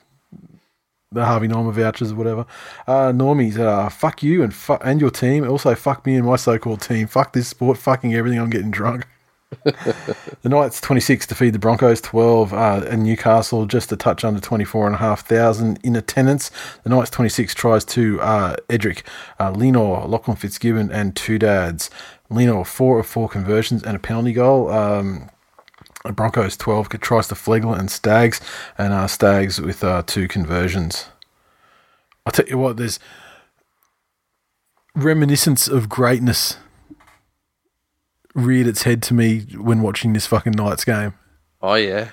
the Harvey Norman vouchers or whatever. Uh, normies, uh, fuck you and fu- and your team. Also, fuck me and my so-called team. Fuck this sport. Fucking everything. I'm getting drunk. the Knights 26 defeat the Broncos 12 uh, and Newcastle just a touch under 24,500 in attendance. The Knights 26 tries to uh, Edrick, uh, Lino, Lachlan Fitzgibbon and two dads. Lino 4 of 4 conversions and a penalty goal. Um, the Broncos 12 tries to Flegler and Staggs and uh, Staggs with uh, two conversions. I'll tell you what, there's reminiscence of greatness reared its head to me when watching this fucking Knights game. Oh, yeah.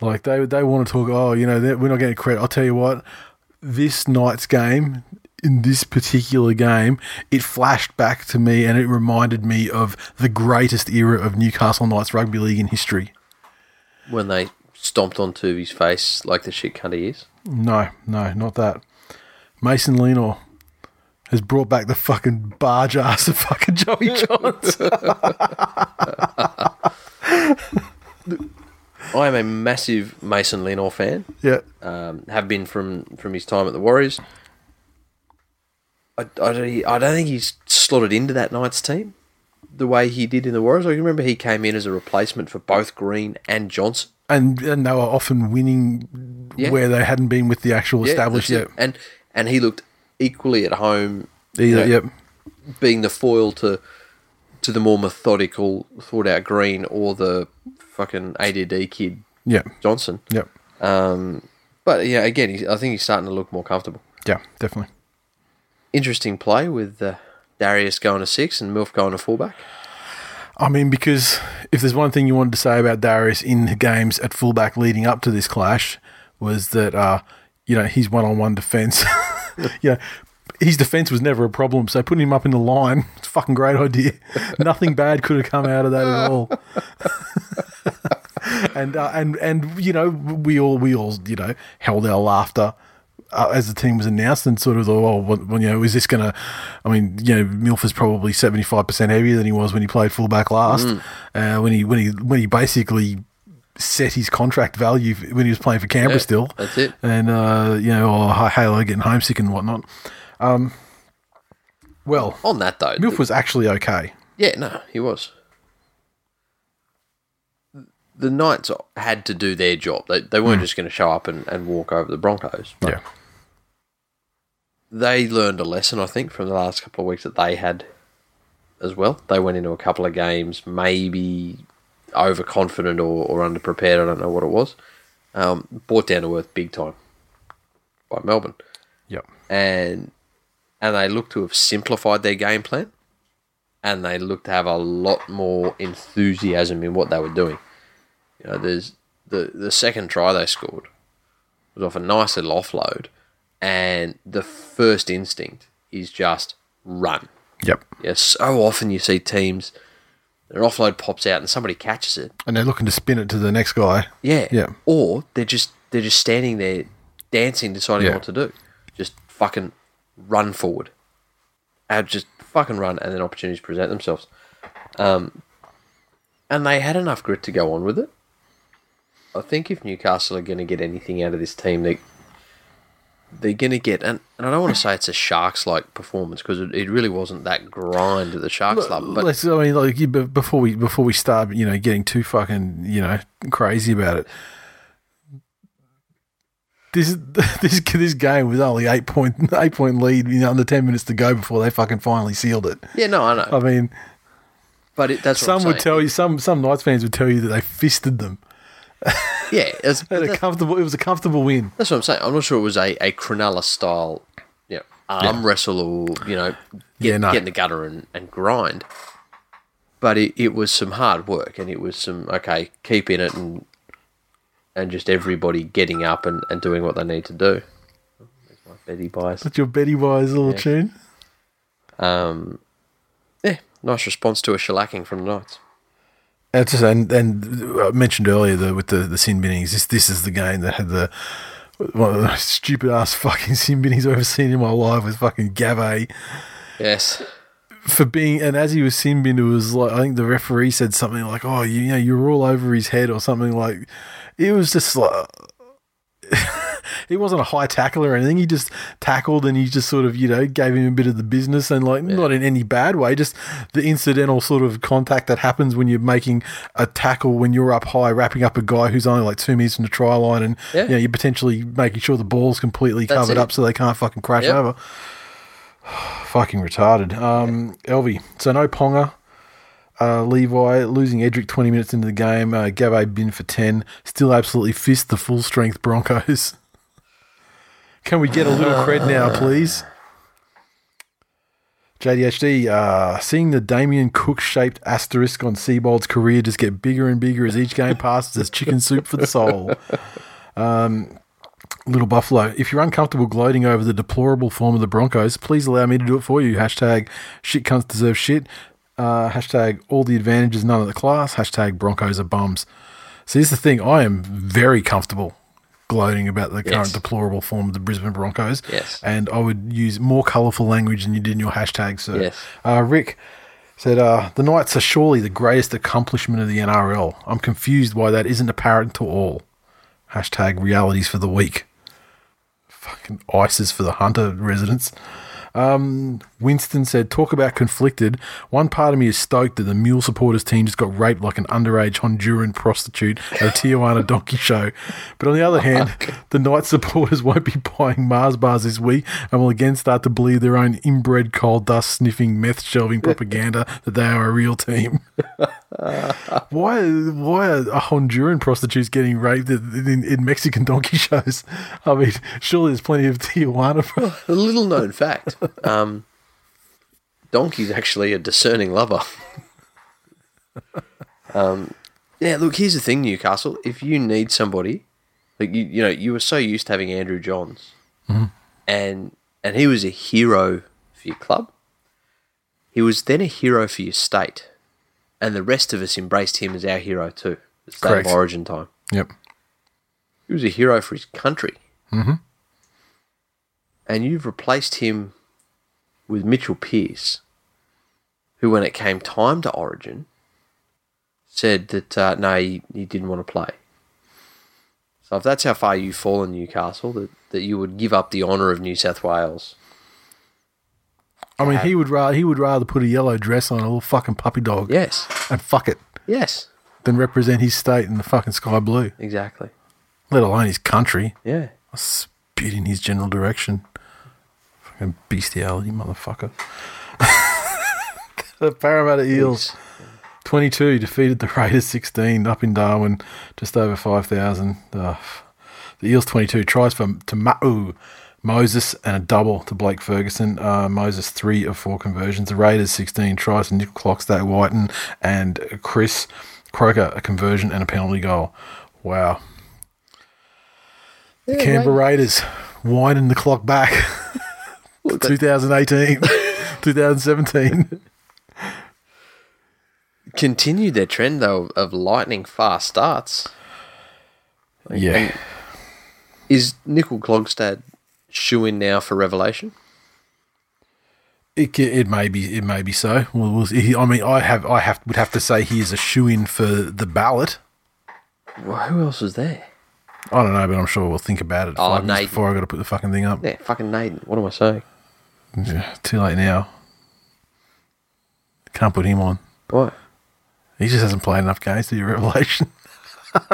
Like they they want to talk. Oh, you know, we're not getting credit. I'll tell you what, this Knights game. In this particular game, it flashed back to me and it reminded me of the greatest era of Newcastle Knights rugby league in history. When they stomped onto his face like the shit cunt he is. No, no, not that. Mason Lino has brought back the fucking barge ass of fucking Joey Johns. I am a massive Mason Lino fan. yeah. um, have been from from his time at the Warriors. I, I, don't- I don't think he's slotted into that Knights team the way he did in the Warriors. I remember he came in as a replacement for both Green and Johnson. And, and they were often winning Yeah. where they hadn't been with the actual Yeah, established yet. and and he looked equally at home, Either, you know, yep. being the foil to to the more methodical, thought out Green or the fucking ADD kid Yep. Johnson. Yep. Um, but yeah, again, he's, I think he's starting to look more comfortable. Yeah, definitely. Interesting play with uh, Darius going to six and Milf going to fullback. I mean, because if there's one thing you wanted to say about Darius in the games at fullback leading up to this clash, was that uh, you know his one-on-one defense, you know, his defense was never a problem. So putting him up in the line, it's a fucking great idea. Nothing bad could have come out of that at all. and uh, and and you know we all we all you know held our laughter uh, as the team was announced and sort of the oh what, well, you know is this gonna I mean you know Milf is probably seventy five percent heavier than he was when he played fullback last uh, when he when he when he basically set his contract value when he was playing for Canberra Yeah, still that's it. and uh, you know or Halo getting homesick and whatnot um well On that though, Milf was actually okay yeah, no, he was. The Knights had to do their job. They, they weren't just going to show up and, and walk over the Broncos. But yeah they learned a lesson, I think, from the last couple of weeks that they had as well. They went into a couple of games maybe overconfident or, or underprepared. I don't know what it was. Um, brought down to earth big time by Melbourne. yep and and they look to have simplified their game plan, and they look to have a lot more enthusiasm in what they were doing. You know, there's the the second try they scored was off a nice little offload, and the first instinct is just run. yep Yeah, so often you see teams, their offload pops out and somebody catches it. and they're looking to spin it to the next guy Yeah. Yeah. Or they're just they're just standing there dancing, deciding Yeah. what to do. Just fucking run forward. And just fucking run and then opportunities present themselves. Um and they had enough grit to go on with it. I think if Newcastle are gonna get anything out of this team, they they're going to get, and, and I don't want to say it's a Sharks like performance because it, it really wasn't that grind that the Sharks love. But Let's, I mean, like before we before we start, you know, getting too fucking you know crazy about it. This this this game was only eight point eight point lead, you know, under ten minutes to go before they fucking finally sealed it. yeah, no, I know. I mean, but it, that's some would tell you, some some Knights fans would tell you that they fisted them. Yeah, They had a comfortable. It was a comfortable win. That's what I'm saying. I'm not sure it was a, a Cronulla style, you know, arm wrestle or, you know, get, Yeah, no. get in the gutter and, and grind. But it, it was some hard work and it was some, okay, keep in it and and just everybody getting up and, and doing what they need to do. There's my Betty bias. That's your Betty Wise little tune. Um, yeah, nice response to a shellacking from the Knights. And, just, and and I mentioned earlier the, with the the sin binnings. This this is the game that had the one of the most stupid ass fucking sin binnings I've ever seen in my life was fucking Gave Yes. for being and as he was sin binned, it was like I think the referee said something like, "Oh, you, you know, you were all over his head" or something like. It was just like. he wasn't a high tackler or anything. He just tackled and he just sort of, you know, gave him a bit of the business and like not in any bad way, just the incidental sort of contact that happens when you're making a tackle when you're up high, wrapping up a guy who's only like two meters from the try line and Yeah. you know, you're potentially making sure the ball's completely That's covered it. up so they can't fucking crash Yep. over. fucking retarded. Um Elvie. So no Ponga. Uh, Levi losing Edrick 20 minutes into the game. Uh, Gave bin for 10. Still absolutely fist the full strength Broncos. Can we get a little cred now, please? JDHD, uh, seeing the Damien Cook shaped asterisk on Seibold's career just get bigger and bigger as each game passes as chicken soup for the soul. Um, Little Buffalo, if you're uncomfortable gloating over the deplorable form of the Broncos, please allow me to do it for you. Hashtag shit cunts deserve shit. Uh, hashtag all the advantages, none of the class. Hashtag Broncos are bums. So here's the thing I am very comfortable gloating about the current Yes. deplorable form of the Brisbane Broncos. Yes. And I would use more colourful language than you did in your hashtag, sir. Yes. Uh, Rick said, uh, The Knights are surely the greatest accomplishment of the NRL. I'm confused why that isn't apparent to all. Hashtag realities for the week. Fucking ISIS for the Hunter residents. Um, Winston said, talk about conflicted. One part of me is stoked that the Mule supporters team just got raped like an underage Honduran prostitute at a Tijuana donkey show. But on the other hand, the Knight supporters won't be buying Mars bars this week and will again start to believe their own inbred coal dust sniffing, meth shelving propaganda that they are a real team. why, why are Honduran prostitutes getting raped in, in, Mexican donkey shows? I mean, surely there's plenty of Tijuana. A little known fact. Um, Donkey's actually a discerning lover. um, yeah, look, here's the thing, Newcastle. If you need somebody, like you, you know, you were so used to having Andrew Johns, and and he was a hero for your club. He was then a hero for your state, and the rest of us embraced him as our hero too. The state Correct. of origin time. yep. He was a hero for his country. Mm-hmm. And you've replaced him with Mitchell Pearce, who, when it came time to Origin, said that uh, no, he, he didn't want to play. So if that's how far you fall in Newcastle, that, that you would give up the honour of New South Wales. I mean, he would rather he would rather put a yellow dress on a little fucking puppy dog Yes, and fuck it yes, than represent his state in the fucking sky blue, exactly. let alone his country. Yeah. I spit in his general direction. Fucking bestiality, motherfucker. the Parramatta Eels, 22, defeated the Raiders 16 up in Darwin, just over 5,000. Uh, the Eels 22 tries for to Ma'u, Moses, and a double to Blake Ferguson. Uh, Moses, three of four conversions. The Raiders 16 tries for Nick Clockstad Wighton and Chris Croker, a conversion and a penalty goal. Wow. The Canberra Raiders winding the clock back. 2018, 2017. Continued their trend, though, of lightning fast starts. Yeah. Is Nicoll-Klokstad shoe in now for revelation? It, it may be it may be so. Well, we'll. I mean, I have I have would have to say he is a shoe in for the ballot. Well, who else was there? I don't know, but I'm sure we'll think about it Oh, Naden. before I got to put the fucking thing up. Yeah, fucking Naden. What am I saying? Yeah, too late now. Can't put him on. What? He just hasn't played enough games to be a revelation.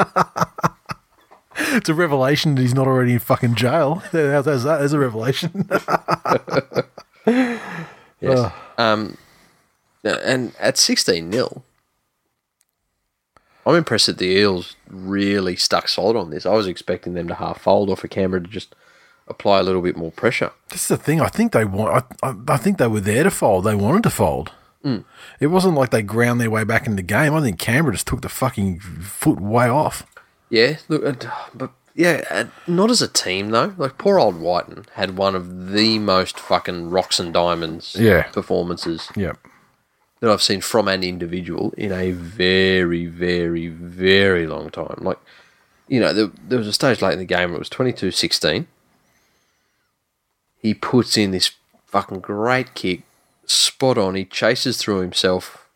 it's a revelation that he's not already in fucking jail. How's that? There's a revelation. Yes. Um, and at 16 0, I'm impressed that the Eels really stuck solid on this. I was expecting them to half fold or for Canberra to just apply a little bit more pressure. This is the thing. I think they want. I, I, I think they were there to fold. They wanted to fold. Mm. It wasn't like they ground their way back in the game. I think Canberra just took the fucking foot way off. Yeah, look, but Yeah, not as a team though. Like poor old Wighton had one of the most fucking rocks and diamonds Yeah. performances Yeah. that I've seen from an individual in a very, very, very long time. Like, you know, there, there was a stage late in the game where it was 22 16. He puts in this fucking great kick, spot on. He chases through himself,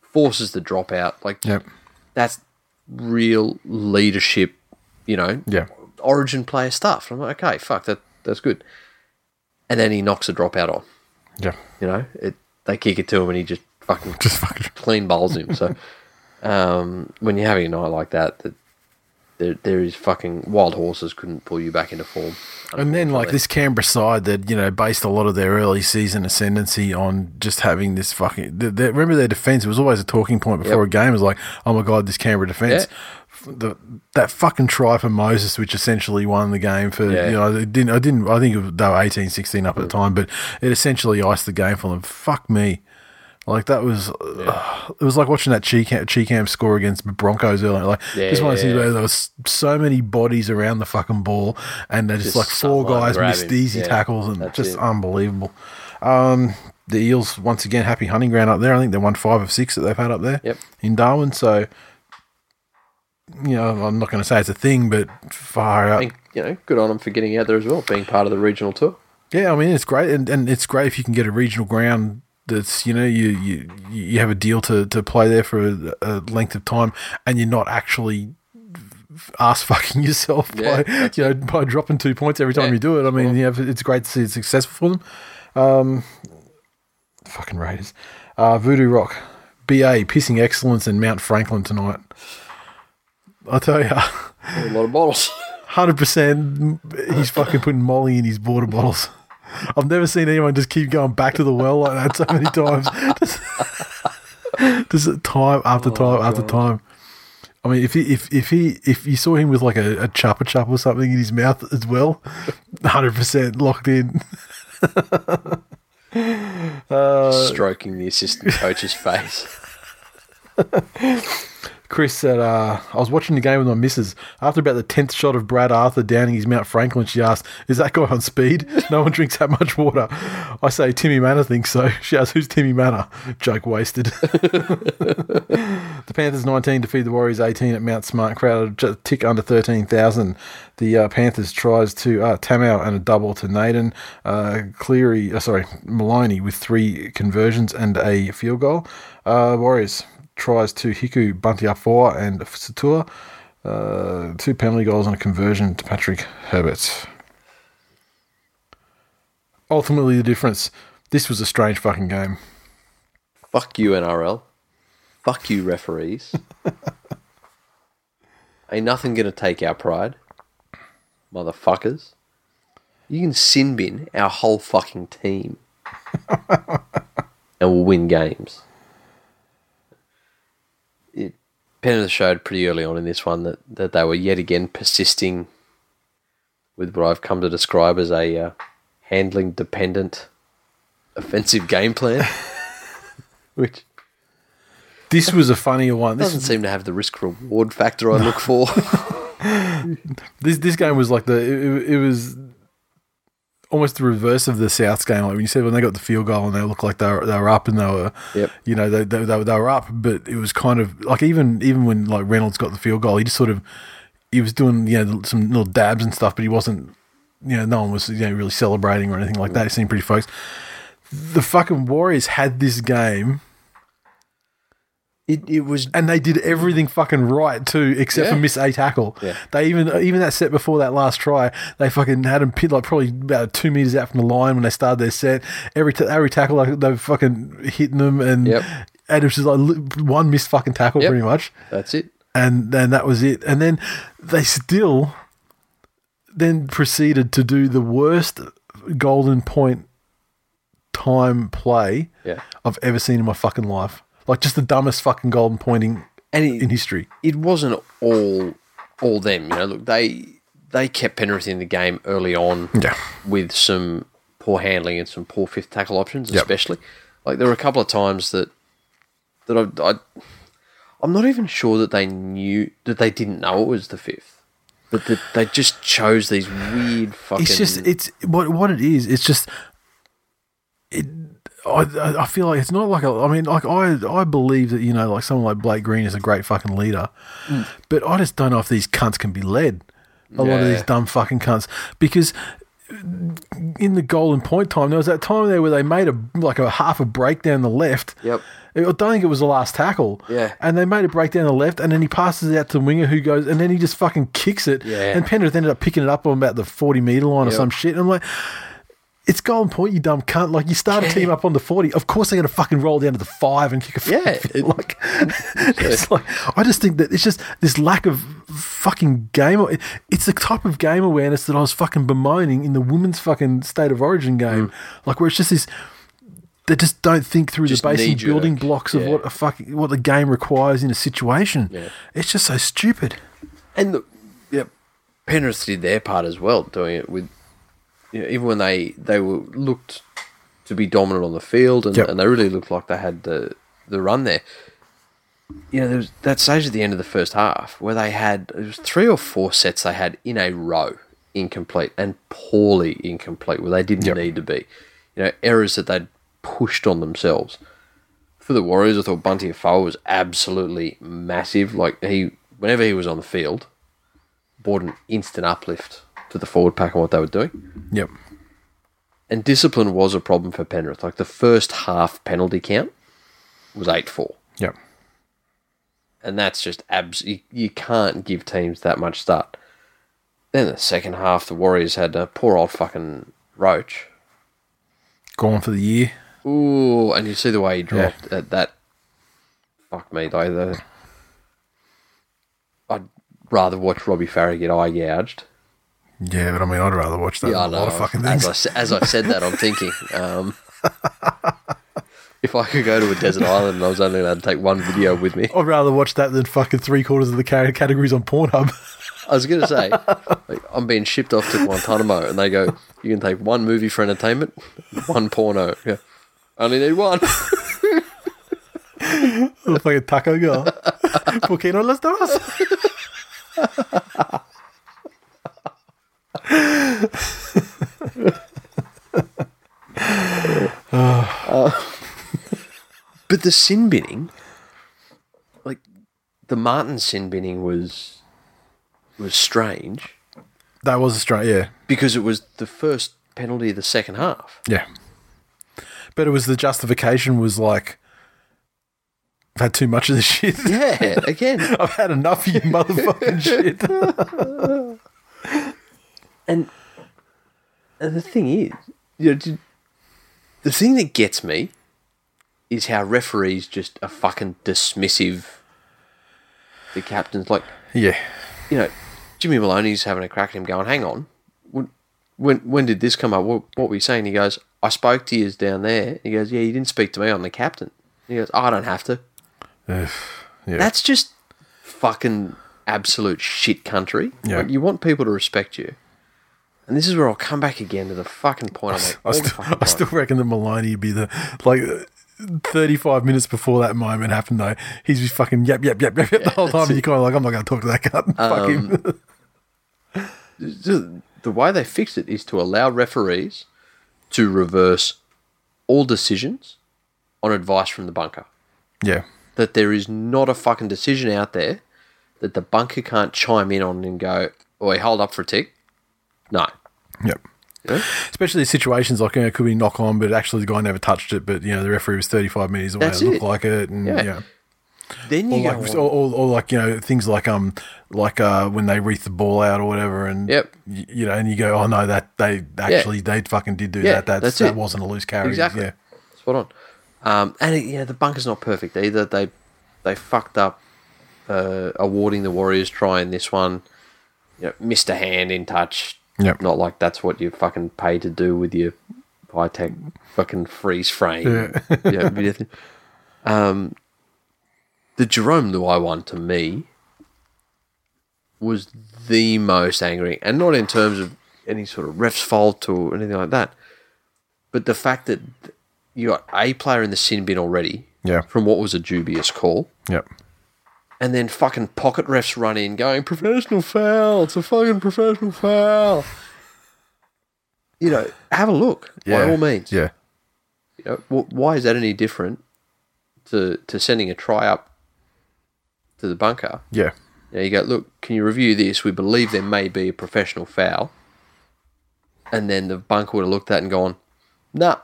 forces the dropout. Like, Yep. that's real leadership, you know, Yeah. origin player stuff. I'm like, okay, fuck, that that's good. And then he knocks a dropout on. Yeah. You know, it, they kick it to him and he just fucking Just fucking. clean bowls him. So um, when you're having a night like that, that there, there is fucking wild horses couldn't pull you back into form. And then, like this Canberra side that you know based a lot of their early season ascendancy on just having this fucking. Remember their defense It was always a talking point before Yep. a game. It was like, oh my god, this Canberra defense. The, that fucking try for Moses, which essentially won the game for Yeah. you know, it didn't. I didn't. I think it was, they were 18, 16 up at the mm. time, but it essentially iced the game for them. Fuck me. Like that was, it was like watching that Chee-Kam, Chee-Kam score against the Broncos earlier. Like Yeah, just one of those where there was so many bodies around the fucking ball, and they're just, Just like four guys missed him. easy Yeah, tackles and just it. unbelievable. Um, the Eels once again happy hunting ground up there. I think they won five of six that they've had up there Yep. in Darwin. So you know, I'm not going to say it's a thing, but far I out. think, you know, good on them for getting out there as well, being part of the regional tour. Yeah, I mean it's great, and, and it's great if you can get a regional ground that's you know you you, you have a deal to, to play there for a, a length of time, and you're not actually ass fucking yourself Yeah, by you know by dropping two points every time Yeah, you do it. I mean, yeah, it's great to see it's successful for them. Um, fucking Raiders, uh, Voodoo Rock, BA pissing excellence in Mount Franklin tonight. I tell you. A lot of bottles. Hundred percent, he's fucking putting Molly in his water bottles. I've never seen anyone just keep going back to the well like that so many times. Just, just time after oh, time after time. I mean, if he if if he if you saw him with like a, a chopper chop or something in his mouth as well, hundred percent locked in. Uh, stroking the assistant coach's face. Chris said, uh, I was watching the game with my missus. After about the 10th shot of Brad Arthur downing his Mount Franklin, she asked, Is that guy on speed? No one drinks that much water. I say, Timmy Manor thinks so. She asks, Who's Timmy Manor? Joke wasted. the Panthers 19 defeat the Warriors 18 at Mount Smart, crowd just a tick under 13,000. The uh, Panthers tries to uh, Tamau and a double to Naden. Uh, Cleary, uh, sorry, Maloney with three conversions and a field goal. Uh, Warriors tries to Hiku, Bunty Afoa, and Satua. Uh, two penalty goals and a conversion to Patrick Herbert. Ultimately, the difference. This was a strange fucking game. Fuck you, NRL. Fuck you, referees. Ain't nothing gonna take our pride. Motherfuckers. You can sin bin our whole fucking team. and we'll win games. It Penrith showed pretty early on in this one that, that they were yet again persisting with what I've come to describe as a uh, handling dependent offensive game plan. Which This was a funnier one. This doesn't seem to have the risk reward factor I look for. this this game was like the it, it was almost the reverse of the Souths game. Like when you said when they got the field goal and they looked like they were, they were up and they were Yep. you know they, they, they, they were up, but it was kind of like even even when like Reynolds got the field goal, he just sort of he was doing you know some little dabs and stuff, but he wasn't you know no one was you know really celebrating or anything like mm. that. He seemed pretty focused. The fucking Warriors had this game. It, it was and they did everything fucking right too, except for miss a tackle. Yeah. They even even that set before that last try, they fucking had him pit like probably about two meters out from the line when they started their set. Every ta- every tackle like they were fucking hitting them, and Yep. was just like one missed fucking tackle Yep. pretty much, that's it. and then that was it. And then they still then proceeded to do the worst golden point time play Yeah. I've ever seen in my fucking life. Like just the dumbest fucking golden pointing And it, in history. it wasn't all all them. You know, look, they they kept Penrith in the game early on Yeah. with some poor handling and some poor fifth tackle options, Yep. especially. Like there were a couple of times that that I, I I'm not even sure that they knew that they didn't know it was the fifth. But the, they just chose these weird fucking. It's just it's what what it is. It's just. I, I- feel like it's not like a, I mean like I I believe that you know like someone like Blake Green is a great fucking leader, mm. but I just don't know if these cunts can be led. A lot of these dumb fucking cunts because in the golden point time there was that time there where they made a like a half a break down the left. Yep. I don't think it was the last tackle. Yeah. And they made a break down the left, and then he passes it out to the winger who goes, and then he just fucking kicks it. Yeah. And Penrith ended up picking it up on about the 40 metre line or Yep. some shit. And I'm like, it's golden point, you dumb cunt. Like, you start a team up on the 40. Of course, they're going to fucking roll down to the five and kick a Yeah, field. it- like, it's like, I just think that it's just this lack of fucking game. It's the type of game awareness that I was fucking bemoaning in the women's fucking state of origin game. Mm. Like, where it's just this. They just don't think through Just the basic building blocks of Yeah. what a fucking what the game requires in a situation. Yeah. It's just so stupid. And the, yeah, Penrith did their part as well, doing it with you know, even when they they were looked to be dominant on the field, and, Yep. and they really looked like they had the the run there. You know, there was that stage at the end of the first half where they had it was three or four sets they had in a row incomplete and poorly incomplete where they didn't Yep. need to be. You know, errors that they'd pushed on themselves. For the Warriors, I thought Bunty Afoa was absolutely massive. Like he, whenever he was on the field, brought an instant uplift to the forward pack and what they were doing. Yep. And discipline was a problem for Penrith. Like the first half penalty count was eight four, Yep. and that's just abs. You, you can't give teams that much start. Then the second half, the Warriors had a poor old fucking Roache. Gone for the year. Ooh, and you see the way he dropped at that. Fuck me, though. The, I'd rather watch Robbie Farah get eye gouged. Yeah, but I mean, I'd rather watch that Yeah, I than a lot know. as. I, as I said that, I'm thinking, um, if I could go to a desert island and I was only allowed to take one video with me, I'd rather watch that than fucking three quarters of the categories on Pornhub. I was going to say, like, I'm being shipped off to Guantanamo, and they go, you can take one movie for entertainment, one porno. Yeah. Only need one. Little fucking taco girl. ¿Por qué no las dos? But the sin binning, like the Martin sin binning was was strange That was a strange, yeah. because it was the first penalty of the second half. Yeah. But it was the justification was like, I've had too much of this shit. Yeah, again, I've had enough of you motherfucking shit. and and the thing is, you know, the thing that gets me is how referees just are fucking dismissive. The captain's like, yeah. you know, Jimmy Maloney's having a crack at him, going, "Hang on, when when, did this come up? What, what were you saying?" He goes, "I spoke to you down there." He goes, "Yeah, you didn't speak to me. I'm the captain." He goes, "I don't have to." Yeah. That's just fucking absolute shit country. Yeah. Like, you want people to respect you. And this is where I'll come back again to the fucking point I make I still, I still reckon that Maloney would be the like. 35 minutes before that moment happened, though, he's just fucking yep, yep, yep, yep, yep the whole time. And you're kind of like, I'm not going to talk to that cunt. Fuck him. Um, the, the way they fixed it is to allow referees to reverse all decisions on advice from the bunker. yeah. That there is not a fucking decision out there that the bunker can't chime in on and go, "Oi, hold up for a tick." No. Yep. Yeah. Especially situations like, you know, it could be knock on, but actually the guy never touched it, but, you know, the referee was 35 meters away. That's It looked it. like it. And, Yeah. yeah. Then you go, like, or, or, or like, you know, things like, um, like, uh, when they wreath the ball out or whatever. And, Yep. y- you know, and you go, oh, no, that they actually, they fucking did do Yeah, that. That's, that's that it. wasn't a loose carry. Exactly. Yeah. Spot on. Um, and it, know the bunker's not perfect either. They they fucked up uh, awarding the Warriors try in this one. You know, missed a hand in touch. Yep. Not like that's what you fucking pay to do with your high tech fucking freeze frame. Yeah. yeah. Um, the Jarome Luai one to me was the most angering, and not in terms of any sort of ref's fault or anything like that, but the fact that you got a player in the sin bin already Yeah. from what was a dubious call, Yep. And then fucking pocket refs run in going, professional foul, it's a fucking professional foul. You know, have a look by all means. Yeah. You know, wh- why is that any different to, to sending a try up to the bunker? Yeah. You, know, you go, look, can you review this? We believe there may be a professional foul. And then the bunker would have looked at it and gone, nah,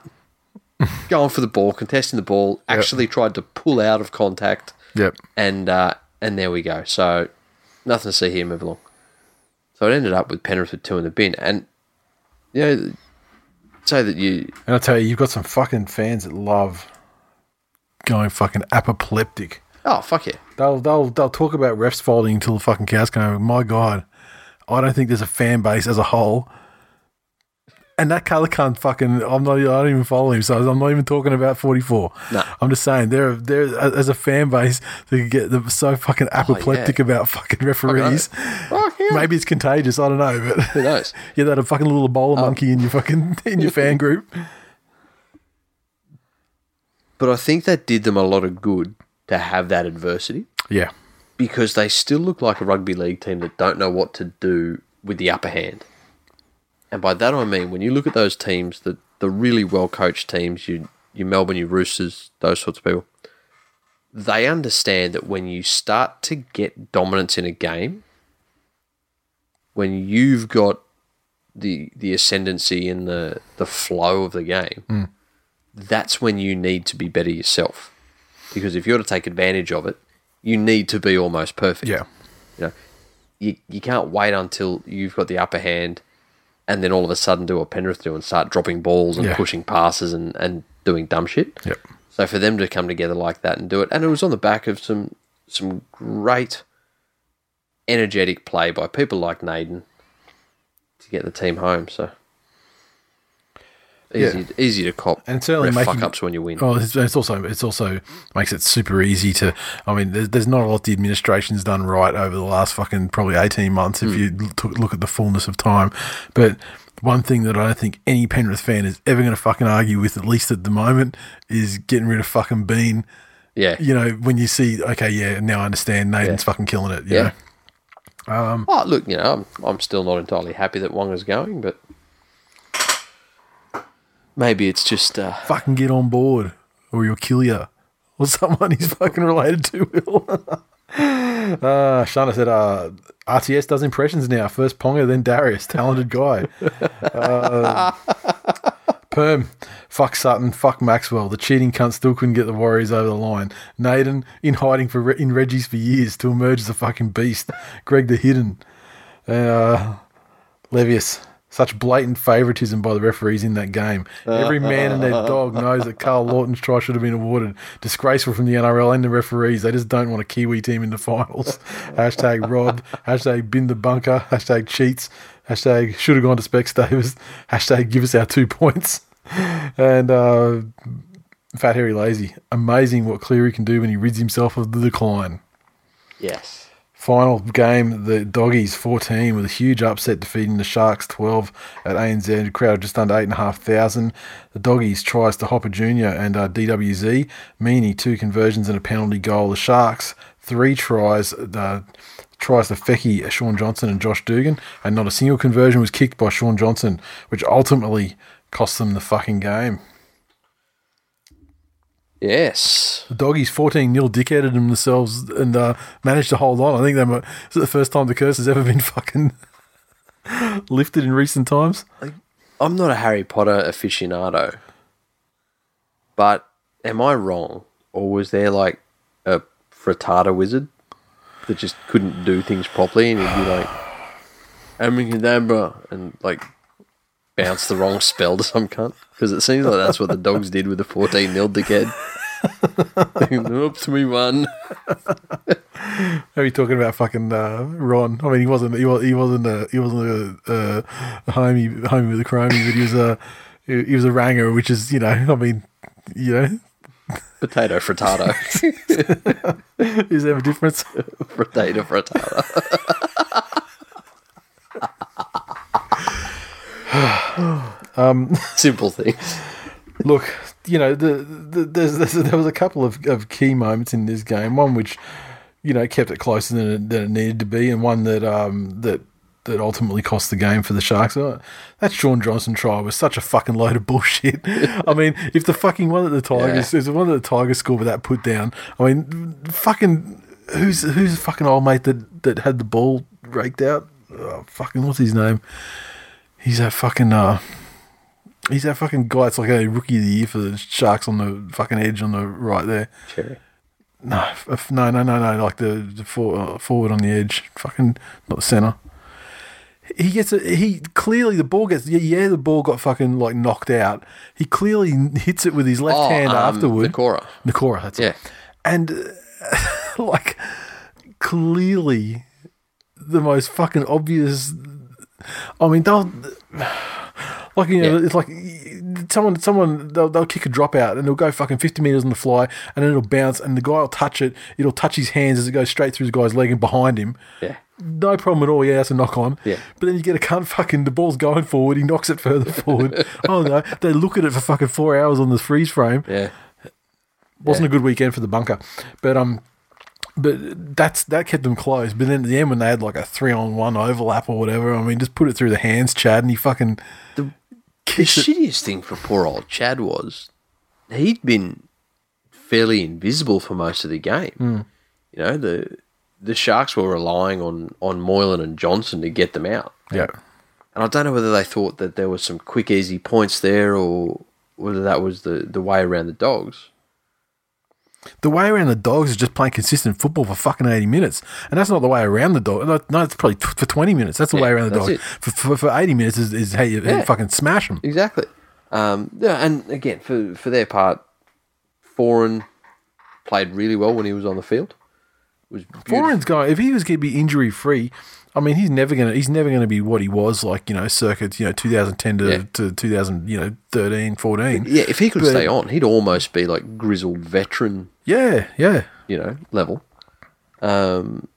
going for the ball, contesting the ball, actually tried to pull out of contact, Yep. and uh, and there we go. So nothing to see here, move along. So it ended up with Penrith with two in the bin. And, you know, say that you, And I tell you, you've got some fucking fans that love going fucking apoplectic. oh, fuck yeah. They'll they'll they'll talk about refs folding until the fucking cows come home. My God, I don't think there's a fan base as a whole. And that colour can't fucking. I'm not. I don't even follow him, so I'm not even talking about 44. No. I'm just saying they're they're as a fan base they get they're so fucking oh, apoplectic about fucking referees. Yeah. Maybe it's contagious. I don't know, but Who knows? yeah, that a fucking little bowler um, monkey in your fucking in your fan group. But I think that did them a lot of good to have that adversity. Yeah, because they still look like a rugby league team that don't know what to do with the upper hand. And by that I mean when you look at those teams, the the really well coached teams, you you Melbourne, you Roosters, those sorts of people, they understand that when you start to get dominance in a game, when you've got the the ascendancy in the the flow of the game, hmm. that's when you need to be better yourself. Because if you're to take advantage of it, you need to be almost perfect. yeah, You know, you, you can't wait until you've got the upper hand and then all of a sudden do what Penrith do and start dropping balls and Yeah. pushing passes and, and doing dumb shit. Yep. So for them to come together like that and do it, and it was on the back of some some great energetic play by people like Naden to get the team home. So easy, easy to cop And certainly making- fuck ups when you win. Oh, it's, it's also it's also makes it super easy to. I mean, there's, there's not a lot the administration's done right over the last fucking probably eighteen months if hmm. you look, look at the fullness of time. But one thing that I don't think any Penrith fan is ever going to fucking argue with, at least at the moment, is getting rid of fucking Bean. yeah, You know, when you see, okay, yeah, now I understand Nathan's Yeah. fucking killing it. Yeah. know? Um, oh, look, you know, I'm, I'm still not entirely happy that Wonga's going, but maybe it's just uh, fucking get on board or you'll kill you. Or someone he's fucking related to will. uh, Shana said, uh, RTS does impressions now. First Ponga, then Darius. Talented guy. Uh, Perm. Fuck Sutton. Fuck Maxwell. The cheating cunt still couldn't get the Warriors over the line. Naden in hiding for in Reggie's for years to emerge as a fucking beast. Greg the Hidden. Uh, Levius. Such blatant favouritism by the referees in that game. Every man and their dog knows that Karl Lawton's try should have been awarded. Disgraceful from the NRL and the referees. They just don't want a Kiwi team in the finals. Hashtag Rob. Hashtag bin the bunker. Hashtag cheats. Hashtag should have gone to Specsavers. Hashtag give us our two points. And uh, Fat Harry Lazy. Amazing what Cleary can do when he rids himself of the decline. yes. Final game, the Doggies 14 with a huge upset defeating the Sharks 12 at ANZ, crowd just under 8,500. The Doggies tries to Hopper Jr. and uh, DWZ, Meany two conversions and a penalty goal. The Sharks three tries, uh, tries to Fecky, Shaun Johnson and Josh Dugan, and not a single conversion was kicked by Shaun Johnson, which ultimately cost them the fucking game. Yes. The doggies 14 nil dickheaded themselves and uh, managed to hold on. I think they might, is the first time the curse has ever been fucking lifted in recent times. I'm not a Harry Potter aficionado, but am I wrong? Or was there like a frittata wizard that just couldn't do things properly and he'd be like, Abracadabra, and like bounce the wrong spell to some cunt? Because it seems like that's what the dogs did with the 14 nil dickhead. Up to me one. Are you talking about fucking uh, Ron? I mean, he wasn't. He was. He wasn't. A, he wasn't a, a, a homie, homie with a chromie, but he was a. He he was a ranger, which is, you know, I mean, you know, Potato frittata. is there a difference? Potato frittata. Simple things. Look, you know, the, the, there's, there's, there was a couple of, of key moments in this game. One which, you know, kept it closer than it, than it needed to be, and one that um, that that ultimately cost the game for the Sharks. Uh, That Shaun Johnson try was such a fucking load of bullshit. I mean, if the fucking one that the Tigers, Yeah. is the one that the Tigers scored with that put down. I mean, fucking who's who's the fucking old mate that that had the ball raked out? Oh, fucking what's his name? He's that fucking uh. He's that fucking guy. It's like a rookie of the year for the Sharks on the fucking edge on the right there. Cherry. No, no, no, no, no. Like the, the for, uh, forward on the edge, fucking not the center. He gets a, he clearly the ball gets yeah, yeah the ball got fucking like knocked out. He clearly hits it with his left Oh, hand um, afterward. Nikora. Nikora, that's Yeah. it. And uh, like clearly the most fucking obvious. I mean, they'll like you know, Yeah. it's like someone someone they'll, they'll kick a drop out and it'll go fucking fifty meters on the fly and then it'll bounce and the guy will touch it. It'll touch his hands as it goes straight through his guy's leg and behind him. Yeah. No problem at all. Yeah, that's a knock on. Yeah. But then you get a cunt fucking the ball's going forward. He knocks it further forward. oh no! They look at it for fucking four hours on the freeze frame. Yeah. Wasn't a good weekend for the bunker, but um, but that's that kept them close. But then at the end, when they had like a three on one overlap or whatever, I mean, just put it through the hands, Chad, and he fucking The, the shittiest thing for poor old Chad was he'd been fairly invisible for most of the game. Hmm. You know, the the Sharks were relying on on Moylan and Johnson to get them out. Yeah, And I don't know whether they thought that there was some quick, easy points there or whether that was the, the way around the dogs. The way around the dogs is just playing consistent football for fucking eighty minutes, and that's not the way around the dog. No, no, it's probably t- for twenty minutes. That's the Yeah, way around the dog. For, for, for eighty minutes is, is how you, Yeah. fucking smash them. Exactly. Um, yeah, and again, for, for their part, Foran played really well when he was on the field. It was beautiful. Foran's going. If he was going to be injury free, I mean, he's never gonna. He's never gonna be what he was like. You know, circa you know 2010 to, Yeah. to 2000. You know, 13, 14. Yeah, if he could But- stay on, he'd almost be like grizzled veteran, Yeah, yeah. you know, level. Um,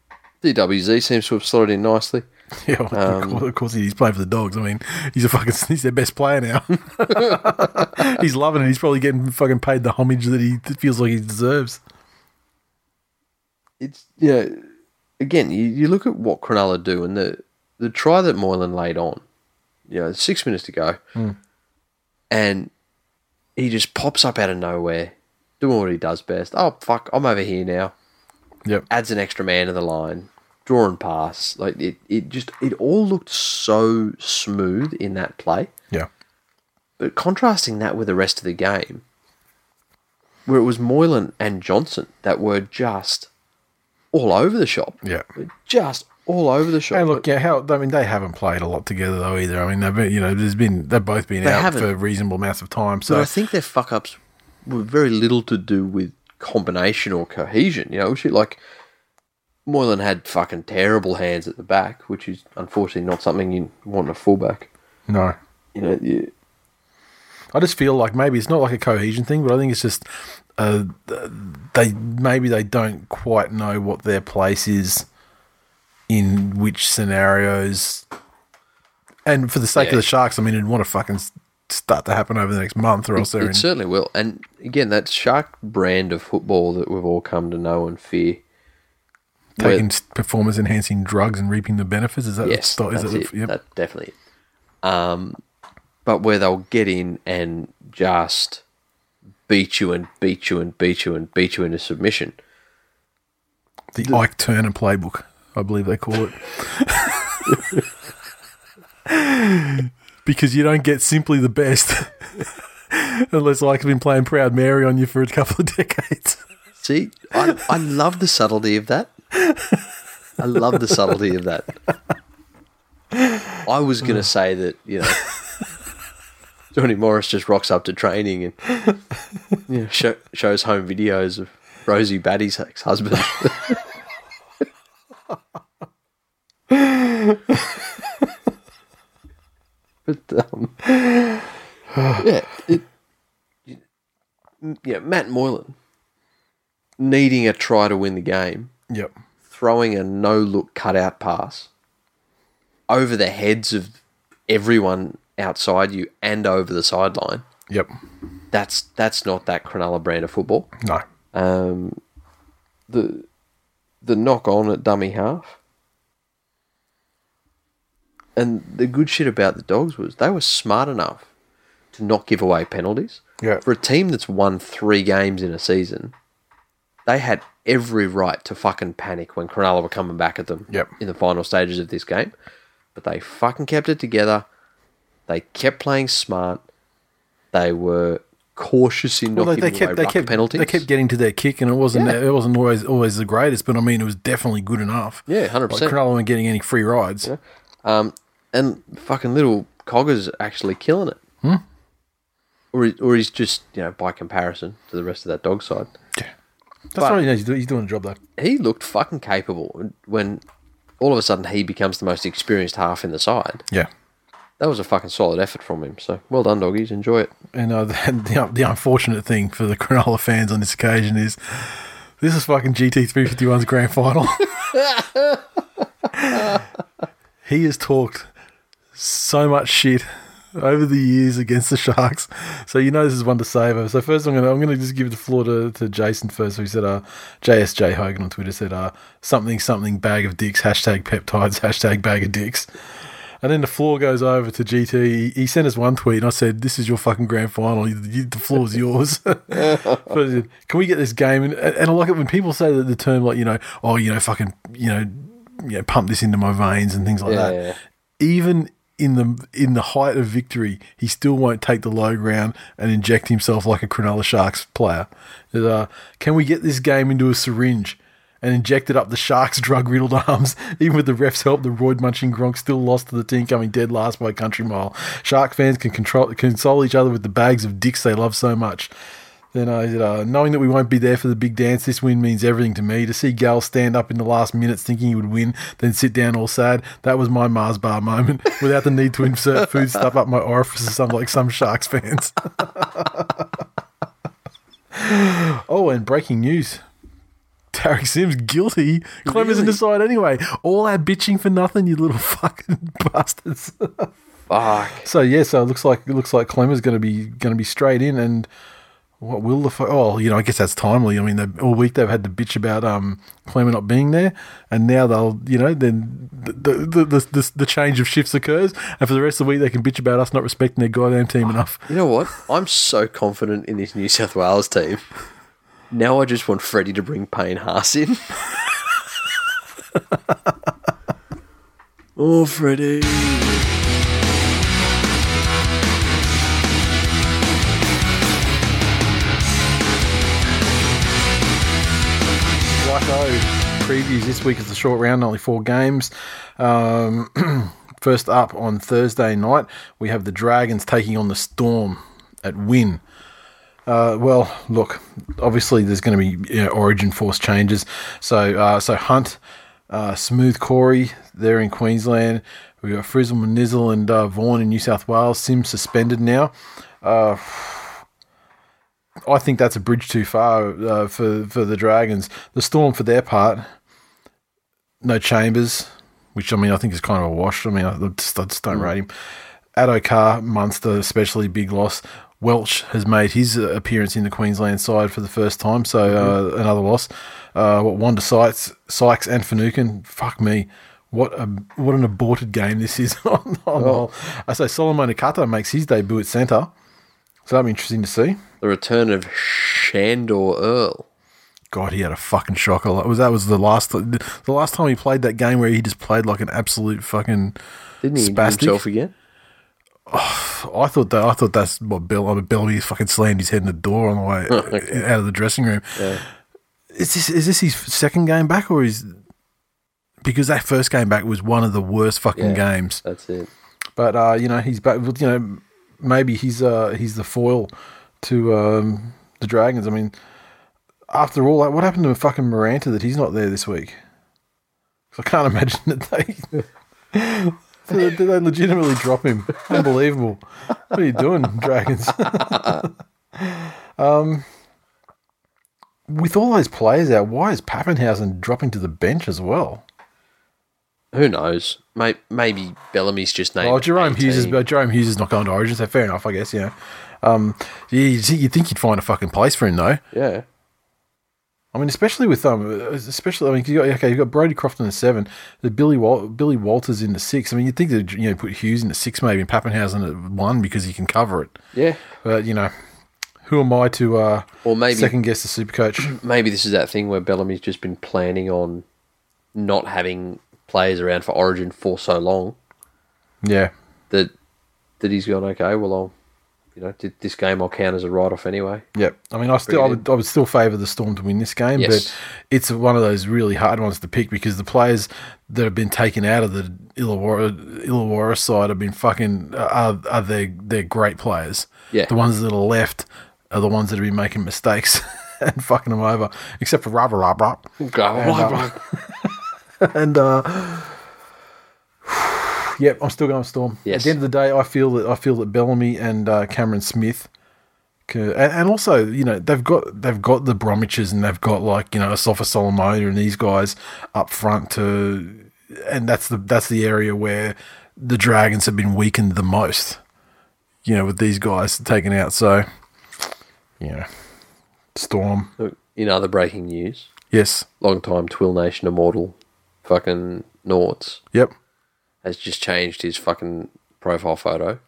DWZ seems to have slotted in nicely. Yeah, of course- of course he's playing for the dogs. I mean, he's a fucking he's their best player now. he's loving it. He's probably getting fucking paid the homage that he feels like he deserves. It's yeah. Again, you, you look at what Cronulla do, and the the try that Moylan laid on. You know, six minutes to go, and he just pops up out of nowhere, doing what he does best. Oh fuck, I'm over here now. Yep. Adds an extra man to the line, draw and pass. Like it, it just it all looked so smooth in that play. Yeah. But contrasting that with the rest of the game, where it was Moylan and Johnson that were just all over the shop. Yeah. Just all over the shop. And look, yeah, how I mean, they haven't played a lot together though either. I mean, they've been, you know, there's been they've both been out haven't. for reasonable amounts of time. but So I think their fuck ups were very little to do with combination or cohesion. You know, shit like Moylan had fucking terrible hands at the back, which is unfortunately not something you want in a fullback. no, You know, you, I just feel like maybe it's not like a cohesion thing, but I think it's just uh, they maybe they don't quite know what their place is in which scenarios. And for the sake Yeah. of the Sharks, I mean, it'd want to fucking start to happen over the next month, or else they're it in. certainly will. And again, that shark brand of football that we've all come to know and fear. where- taking performance enhancing drugs and reaping the benefits. Is that Yes, sto- is that's it. the- yep. That's definitely. Um, but where they'll get in and just beat you and beat you and beat you and beat you into submission. the Ike Turner playbook, I believe they call it. because you don't get simply the best unless like I've been playing Proud Mary on you for a couple of decades. See, I, I love the subtlety of that. I love the subtlety of that. I was going to say that, you know, Johnny Morris just rocks up to training and you know, show, shows home videos of Rosie Batty's ex husband. but, um, yeah, it, yeah, Matt Moylan needing a try to win the game, Yep. throwing a no look cutout pass over the heads of everyone outside you and over the sideline. Yep. That's that's not that Cronulla brand of football. No. Um, the the knock on at dummy half. And the good shit about the dogs was they were smart enough to not give away penalties. Yeah. For a team that's won three games in a season, they had every right to fucking panic when Cronulla were coming back at them Yep. in the final stages of this game. But they fucking kept it together. They kept playing smart. They were cautious in not Well, they, they giving kept away they kept penalties. they kept getting to their kick, and it wasn't Yeah. it wasn't always always the greatest, but I mean it was definitely good enough. Yeah, 100%. Cronulla weren't getting any free rides. Um, and fucking little Cogger's actually killing it. Hmm? Or, he, or he's just, you know, by comparison to the rest of that dog side. Yeah. That's But- right. He's doing, he's doing a job though. He looked fucking capable when all of a sudden he becomes the most experienced half in the side. Yeah. That was a fucking solid effort from him. So well done, doggies. Enjoy it. And uh, the, the the unfortunate thing for the Cronulla fans on this occasion is this is fucking GT 351's grand final. he has talked so much shit over the years against the Sharks, so you know this is one to save savour. So first, I'm gonna I'm gonna just give the floor to, to Jason first. Who said, uh, JSJ Hogan on Twitter said, uh, something something bag of dicks hashtag peptides hashtag bag of dicks. And then the floor goes over to GT. He, sent us one tweet, and I said, "This is your fucking grand final. The floor is yours." can we get this game? And, and I like it when people say that the term, like you know, oh, you know, fucking, you know, you know, pump this into my veins and things like Yeah, that. yeah. Even in the in the height of victory, he still won't take the low ground and inject himself like a Cronulla Sharks player. Uh, can we get this game into a syringe? And inject it up the Sharks' drug riddled arms. Even with the refs' help, the roid munching Gronk still lost to the team, coming dead last by a country mile. Shark fans can control, console each other with the bags of dicks they love so much. Then I said, uh, knowing that we won't be there for the big dance, this win means everything to me. To see Gal stand up in the last minutes thinking he would win, then sit down all sad, that was my Mars bar moment without the need to insert food stuff up my orifices like some Sharks fans. oh, and breaking news. Tariq Sims guilty. Clem isn't decide anyway. All that bitching for nothing, you little fucking bastards. Fuck. So yeah, so it looks like it looks like Klemmer's going to be going to be straight in, and what will the fu- oh you know I guess that's timely. I mean they, all week they've had to bitch about um Klemmer not being there, and now they'll you know then the the, the the the change of shifts occurs, and for the rest of the week they can bitch about us not respecting their goddamn team enough. You know what? I'm so confident in this New South Wales team. Now I just want Freddie to bring Payne Haas in. oh, Freddie. Previews this week is the short round, only four games. Um, first up on Thursday night, we have the Dragons taking on the Storm at Win. Uh, well, look, obviously there's going to be you know, Origin Force changes. So, uh, so Hunt, uh, Smooth Corey, they're in Queensland. We got Frizzle Manizzle and uh, Vaughan in New South Wales. Sim suspended now. I think that's a bridge too far uh, for for the Dragons. The Storm, for their part, no Chambers, which I mean I think is kind of a wash. I mean I just, I just don't rate him. Addo-Carr, Munster, especially big loss. Welch has made his uh, appearance in the Queensland side for the first time, so uh, another loss. Uh, what Wanda Sykes, Sykes and Finucane, fuck me. What a what an aborted game this is. on, on the. I say Solomon Akata makes his debut at centre, so that'll be interesting to see. The return of Sandor Earl. God, he had a fucking shocker. That was that was the last the last time he played that game where he just played like an absolute fucking. Didn't he Spastic? himself again? I thought that I thought that's what Bell. I mean, Bellamy fucking slammed his head in the door on the way out of the dressing room. Is this is this his second game back or is because that first game back was one of the worst fucking Yeah. games. That's it. But uh, you know he's back. You know maybe he's uh he's the foil to um, the Dragons. I mean, after all that, what happened to fucking Maranta that he's not there this week? I can't imagine that they. Did they legitimately drop him? Unbelievable. What are you doing, Dragons? um, with all those players out, why is Papenhuyzen dropping to the bench as well? Who knows? May- Maybe Bellamy's just named. Oh, Jahrome Hughes is 18. Jahrome Hughes is not going to Origin, so fair enough, I guess. Yeah. Um, you you think you'd find a fucking place for him though? Yeah. I mean, especially with um, especially I mean, you got okay, you got Brodie Croft in the seven, the Billy Wal- Billy Walters in the six. I mean, you'd think that you know put Hughes in the six maybe and Papenhuyzen at one because he can cover it. Yeah. But you know, who am I to uh, Or maybe second guess the super coach? maybe this is that thing where Bellamy's just been planning on not having players around for Origin for so long yeah, that that he's gone okay. Well, I'll you know th- this game I'll count as a write off anyway. Yep. I mean, I still, I would, I would still favour the Storm to win this game, Yes. but it's one of those really hard ones to pick because the players that have been taken out of the Illawarra, Illawarra side have been fucking are, are they they're great players. Yeah. The ones that are left are the ones that have been making mistakes and fucking them over, except for Rubber Rubber. and uh, yep, I'm still going Storm. At the end of the day, I feel that I feel that Bellamy and uh, Cameron Smith, and, and also you know they've got they've got the Bromwiches and they've got like you know Asofa-Solomona and these guys up front to, and that's the that's the area where the Dragons have been weakened the most. You know, with these guys taken out, so you know, Storm. In other breaking news, Yes. long time Twill Nation immortal, fucking Norts Yep. has just changed his fucking profile photo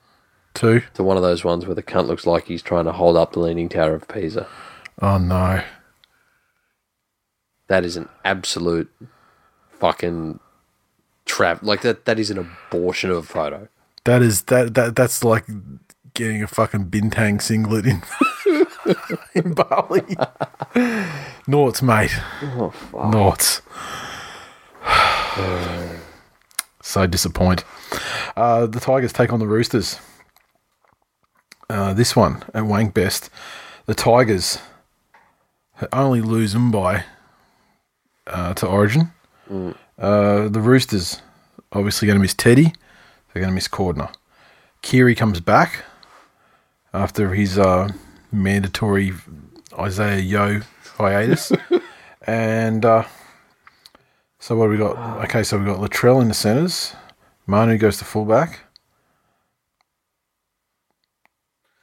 Two. to one of those ones where the cunt looks like he's trying to hold up the Leaning Tower of Pisa. Oh no. That is an absolute fucking trap. Like that. That is an abortion of a photo. That is that that that's like getting a fucking bintang singlet in in Bali. Noughts, mate. Oh fuck. Noughts. so disappoint. Uh, the Tigers take on the Roosters. Uh, this one at Wank Best, the Tigers only lose them by uh, to Origin. Uh, the Roosters obviously going to miss Teddy. They're going to miss Cordner. Kiri comes back after his uh, mandatory Isaiah Yo hiatus. and uh, so what have we got? Okay, so we've got Latrell in the centres. Manu goes to fullback.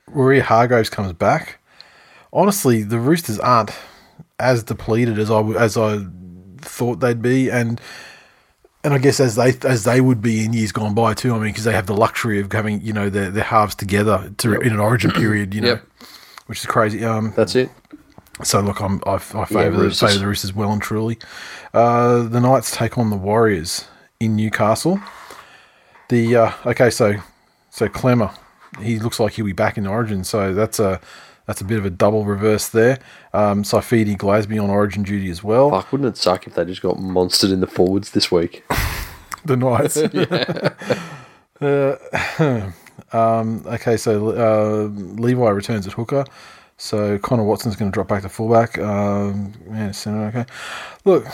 Rory Hargraves comes back. Honestly, the Roosters aren't as depleted as I as I thought they'd be, and and I guess as they as they would be in years gone by too. I mean, because they have the luxury of having you know their, their halves together to in an Origin period, you know, Yep. which is crazy. Um, That's it. So look, I'm I, I favour the, Roosters. favour the Roosters well and truly. Uh, the Knights take on the Warriors in Newcastle. The uh, okay, so so Klemmer, he looks like he'll be back in Origin, so that's a that's a bit of a double reverse there. Um, Saifiti Glasby on Origin duty as well. Fuck, wouldn't it suck if they just got monstered in the forwards this week? the Knights. uh, um, okay, so uh, Levi returns at hooker. So Connor Watson's going to drop back to fullback. Um, yeah, center. Okay, look,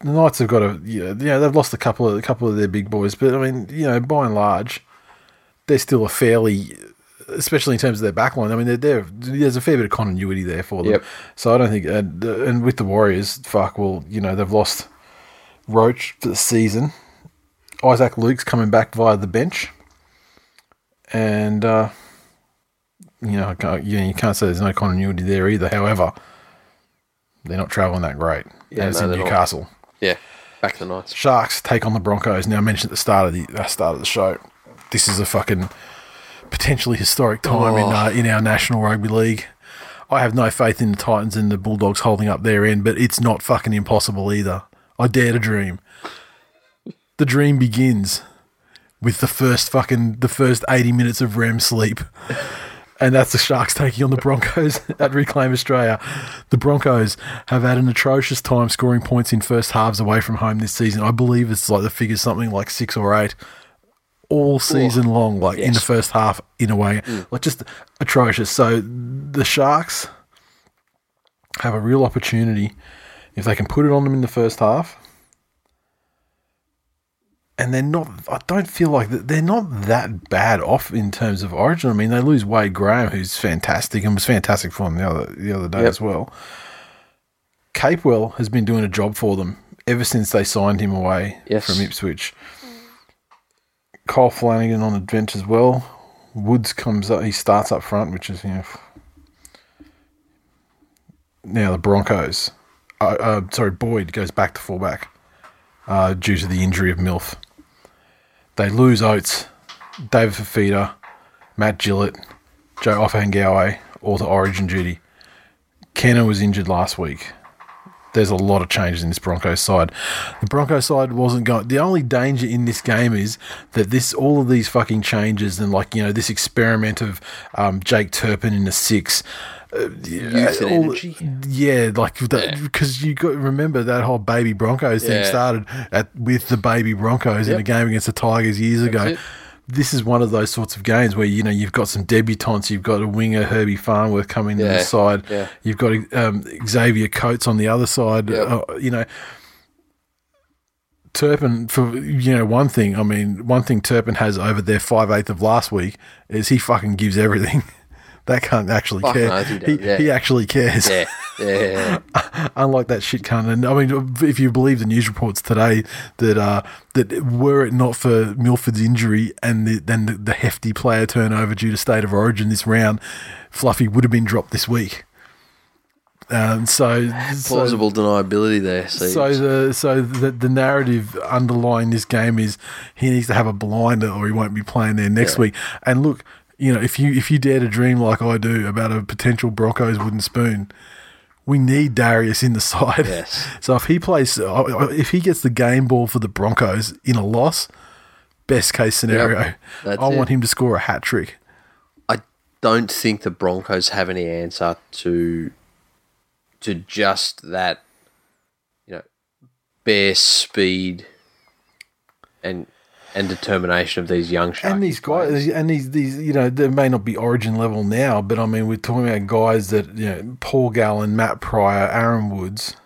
the Knights have got a yeah, yeah, they've lost a couple of a couple of their big boys, but I mean, you know, by and large, they're still a fairly, especially in terms of their backline. I mean, they're, they're there's a fair bit of continuity there for them. Yep. So I don't think, and, and with the Warriors, fuck, well, you know, they've lost Roache for the season. Isaac Luke's coming back via the bench, and uh, you know, can't, you, know, you can't say there's no continuity there either. However, they're not traveling that great. Yeah, and it's no, in they're not. Newcastle. Yeah, back to the Knights. Sharks take on the Broncos. Now, I mentioned at the start of the uh, start of the show, this is a fucking potentially historic time in Oh. uh, in our National Rugby League. I have no faith in the Titans and the Bulldogs holding up their end, but it's not fucking impossible either. I dare to dream. The dream begins with the first fucking the first eighty minutes of REM sleep. And that's the Sharks taking on the Broncos at Reclaim Australia. The Broncos have had an atrocious time scoring points in first halves away from home this season. I believe it's like the figure's something like six or eight all season long, like in the first half, in a way, mm. like just atrocious. So the Sharks have a real opportunity if they can put it on them in the first half. And they're not. I don't feel like that- they're not that bad off in terms of origin. I mean, they lose Wade Graham, who's fantastic and was fantastic for them the other the other day Yep. as well. Capewell has been doing a job for them ever since they signed him away Yes. from Ipswich. Cole Flanagan on the bench as well. Woods comes up. He starts up front, which is you know. Now the Broncos uh, uh, sorry, Boyd goes back to fullback uh, due to the injury of Milf. They lose Oates, David Fifita, Matt Gillett, Joe Ofahengaue, all to Origin duty. Kenner was injured last week. There's a lot of changes in this Broncos side. The Broncos side wasn't going. The only danger in this game is that this, all of these fucking changes, and like you know, this experiment of um, Jake Turpin in the six, uh, Youth and all- energy. yeah, like because you got remember that whole baby Broncos thing Yeah. started at with the baby Broncos in a game against the Tigers years ago. it. This is one of those sorts of games where you know you've got some debutantes. You've got a winger Herbie Farnworth coming to the side. yeah. You've got um, Xavier Coates on the other side. Yep. Uh, you know. Turpin, for you know, one thing. I mean, one thing Turpin has over their five eighth of last week is he fucking gives everything. that can't actually Fuck care. knows he he, yeah. he actually cares. Yeah, yeah. Unlike that shit cunt. And I mean, if you believe the news reports today, that uh, that were it not for Milford's injury and the, then the, the hefty player turnover due to state of origin this round, Fluffy would have been dropped this week. Um, so, so Plausible deniability there. Siege. so the so the, the narrative underlying this game is he needs to have a blinder or he won't be playing there next Yeah. week. And look, you know, if you if you dare to dream like I do about a potential Broncos wooden spoon, we need Darius in the side. Yes. So if he plays, if he gets the game ball for the Broncos in a loss, best case scenario, That's I it. want him to score a hat trick. I don't think the Broncos have any answer to to just that, you know, bare speed and and determination of these young sharks. And these guys, and these, these, you know, they may not be origin level now, but I mean, we're talking about guys that, you know, Paul Gallen, Matt Prior, Aaron Woods,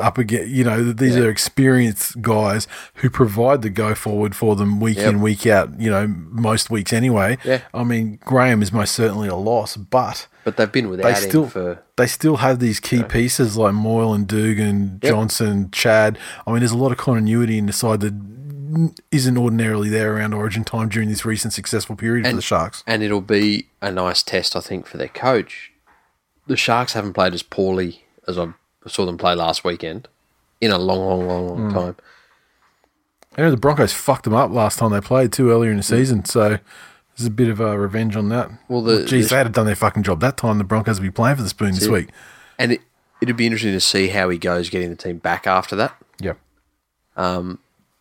up again, you know, these Yeah. are experienced guys who provide the go forward for them week Yep. in, week out, you know, most weeks anyway. Yeah. I mean, Graham is most certainly a loss, but but they've been without they still him for they still have these key pieces like Moyle and Dugan, Yep. Johnson, Chad. I mean, there's a lot of continuity in the side that isn't ordinarily there around Origin time during this recent successful period for the Sharks. and it'll be a nice test, I think, for their coach. The Sharks haven't played as poorly as I saw them play last weekend in a long, long, long, long Hmm. time. Know, the Broncos fucked them up last time they played too earlier in the season, so there's a bit of a revenge on that. Well, the- geez, the- they had done their fucking job that time. The Broncos would be playing for the spoon this it. week. And it, it'd be interesting to see how he goes getting the team back after that. Yep.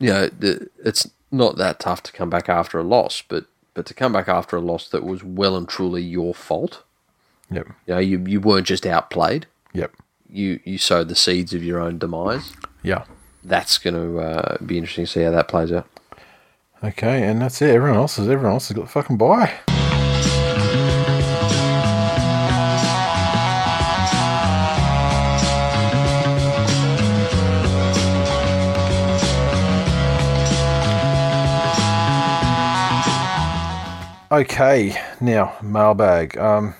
You know, the, it's not that tough to come back after a loss, but but to come back after a loss that was well and truly your fault. Yep. You know, you, you weren't just outplayed. Yep. You you sowed the seeds of your own demise. Yeah. That's going to uh, be interesting to see how that plays out. Okay, and that's it. Everyone else has everyone else has got the fucking buy. Okay, now mailbag. Um,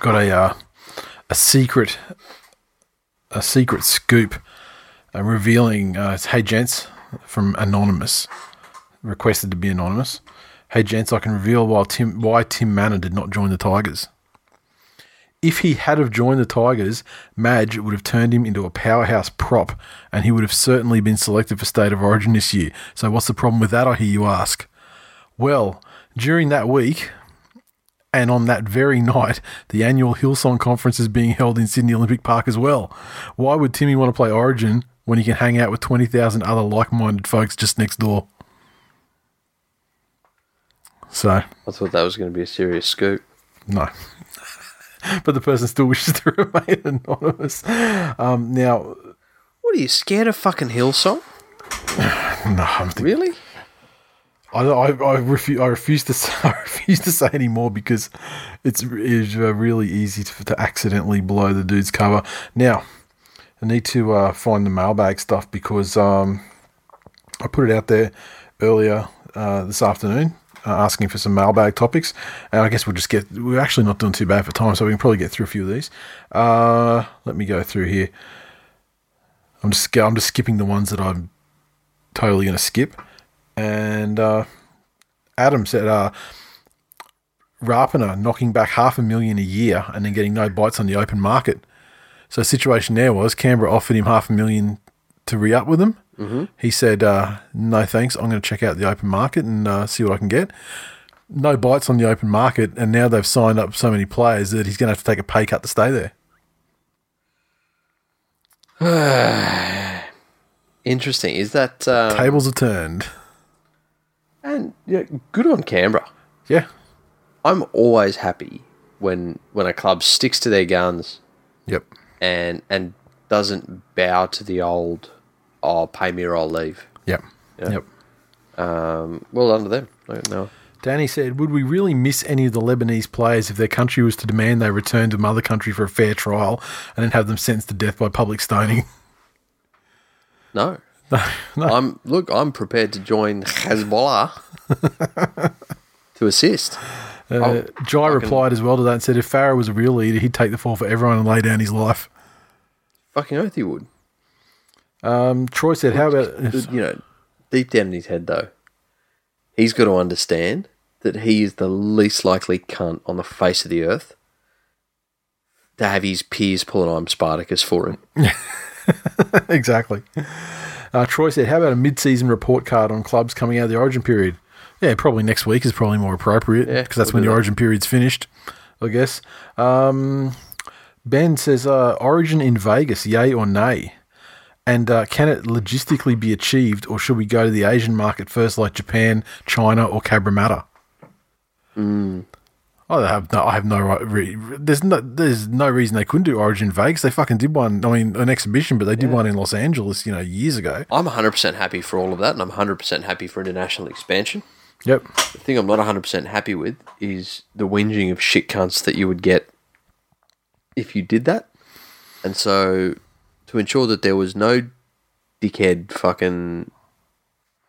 got a uh, a secret a secret scoop uh, revealing. Uh, hey gents from anonymous requested to be anonymous. Hey gents, I can reveal why Tim why Tim Mannah did not join the Tigers. If he had have joined the Tigers, Madge would have turned him into a powerhouse prop, and he would have certainly been selected for State of Origin this year. So what's the problem with that? I hear you ask. Well, during that week, and on that very night, the annual Hillsong Conference is being held in Sydney Olympic Park as well. Why would Timmy want to play Origin when he can hang out with 20,000 other like minded folks just next door? So, I thought that was going to be a serious scoop. no. but the person still wishes to remain anonymous. Um, now, What are you scared of fucking Hillsong? no, I'm thinking, Really? I, I, I, refu- I refuse to say, I refuse to say anymore because it's, it's uh, really easy to, to accidentally blow the dude's cover. Now, I need to uh, find the mailbag stuff because um, I put it out there earlier uh, this afternoon. Uh, asking for some mailbag topics, and I guess we'll just get. We're actually not doing too bad for time, so we can probably get through a few of these. Uh, let me go through here. I'm just I'm just skipping the ones that I'm totally going to skip. And uh, Adam said, uh, Rapana knocking back half a million a year and then getting no bites on the open market. So the situation there was Canberra offered him half a million to re up with them. Mm-hmm. He said, uh, "No thanks. I'm going to check out the open market and uh, see what I can get." No bites on the open market, and now they've signed up so many players that he's going to have to take a pay cut to stay there. Interesting. Is that um, Tables are turned. And yeah, good on Canberra. Yeah. I'm always happy when when a club sticks to their guns Yep. and and doesn't bow to the old oh pay me or I'll leave. Yep. Yeah. Yep. Um, well done to them. I don't know. Danny said, Would we really miss any of the Lebanese players if their country was to demand they return to mother country for a fair trial and then have them sentenced to death by public stoning? No. I'm look. I'm prepared to join Hezbollah to assist. Uh, Jai replied as well to that and said, If Farah was a real leader, he'd take the fall for everyone and lay down his life. Fucking oath he would. Um, Troy said, How about. You know, deep down in his head though, he's got to understand that he is the least likely cunt on the face of the earth to have his peers pull an I'm Spartacus for him. exactly. Uh, Troy said, "How about a mid-season report card on clubs coming out of the Origin period?" Yeah, probably next week is probably more appropriate Yeah, because that's we'll when the that. Origin period's finished, I guess. Um, ben says, uh, "Origin in Vegas, yay or nay?" And uh, can it logistically be achieved, or should we go to the Asian market first, like Japan, China, or Cabramatta? I have no. I have no right. Re, there's no. There's no reason they couldn't do Origin Vegas. They fucking did one. I mean, an exhibition, but they did one in Los Angeles. You know, years ago. I'm 100% happy for all of that, and I'm 100% happy for international expansion. Yep. The thing I'm not 100% happy with is the whinging of shit cunts that you would get if you did that. And so, to ensure that there was no dickhead fucking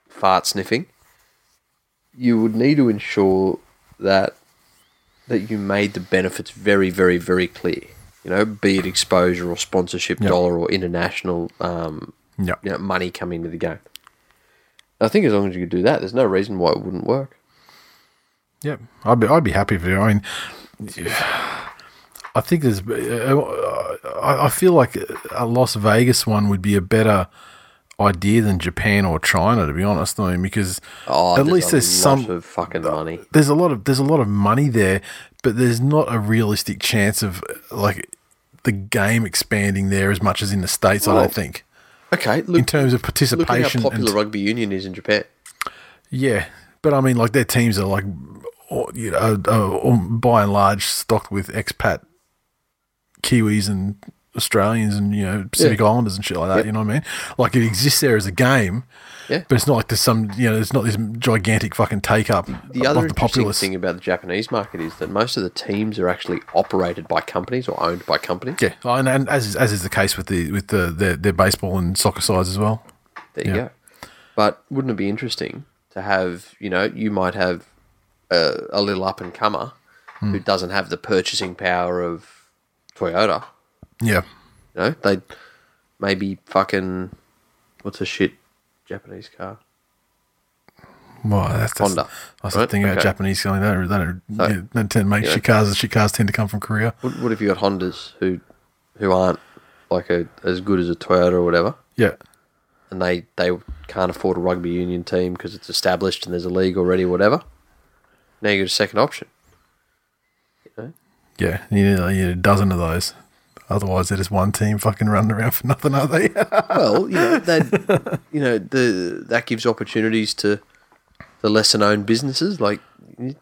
fart sniffing, you would need to ensure that that you made the benefits very, very, very clear. You know, be it exposure or sponsorship Yep. dollar or international um, Yep. you know, money coming into the game. I think as long as you could do that, there's no reason why it wouldn't work. Yep. I'd be. I'd be happy for you. I mean, I think there's. uh, I I feel like a Las Vegas one would be a better idea than Japan or China, to be honest. I mean, because Oh, at least a there's some. fucking money. there's a lot of there's a lot of money there, but there's not a realistic chance of like the game expanding there as much as in the states. I don't think Okay, look, in terms of look at participation. how popular and, rugby union is in Japan. yeah, but I mean, like their teams are like, you know, uh, uh, by and large stocked with expat Kiwis and Australians and you know Pacific Islanders and shit like that. Yep. You know what I mean? Like it exists there as a game. Yeah. But it's not like there's some, you know, it's not this gigantic fucking take up The other the interesting populace. thing about the Japanese market is that most of the teams are actually operated by companies or owned by companies. Yeah, oh, and, and as is, as is the case with the with the their, their baseball and soccer sides as well. There you Yeah. go. But wouldn't it be interesting to have, you know, you might have a, a little up and comer Hmm. who doesn't have the purchasing power of Toyota. Yeah, You know, they maybe fucking what's a shit Japanese car? well, that's, that's Honda, That's the right? thing about Okay. Japanese going. They don't, they don't, So, yeah, they tend to make you know. shit cars. Shit cars tend to come from Korea. What, what if you got Hondas who who aren't like a as good as a Toyota or whatever, Yeah, and they they can't afford a rugby union team because it's established and there's a league already, or whatever. Now you got a second option. yeah. You need, you need a dozen of those. Otherwise, they're one team fucking running around for nothing, are they? Well, you know that you know the that gives opportunities to the lesser known businesses like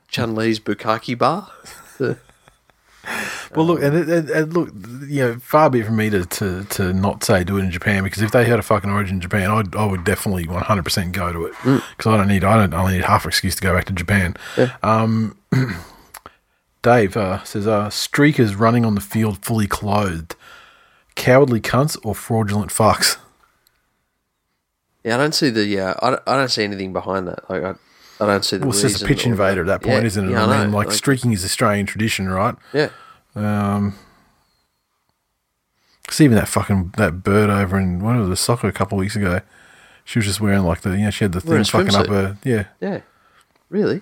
Chun Lee's Bukaki Bar. The- well, look, and, and, and look, you know, far be it from me to, to, to not say do it in Japan because if they had a fucking origin in Japan, I'd, I would definitely 100% go to it because I don't need, I don't I only need half an excuse to go back to Japan. Um, Dave uh, says, uh, streakers running on the field fully clothed, cowardly cunts or fraudulent fucks. yeah, I don't see the yeah, I don't, I don't see anything behind that. Like I, I don't see the. Well, it's just a pitch invader at that point, Yeah, isn't it? Yeah, I I mean, know, like, streaking is Australian tradition, right? Yeah, Um, 'cause even that fucking that bird over in what was the soccer a couple of weeks ago, she was just wearing like the you know she had the thing fucking up her yeah. yeah, really.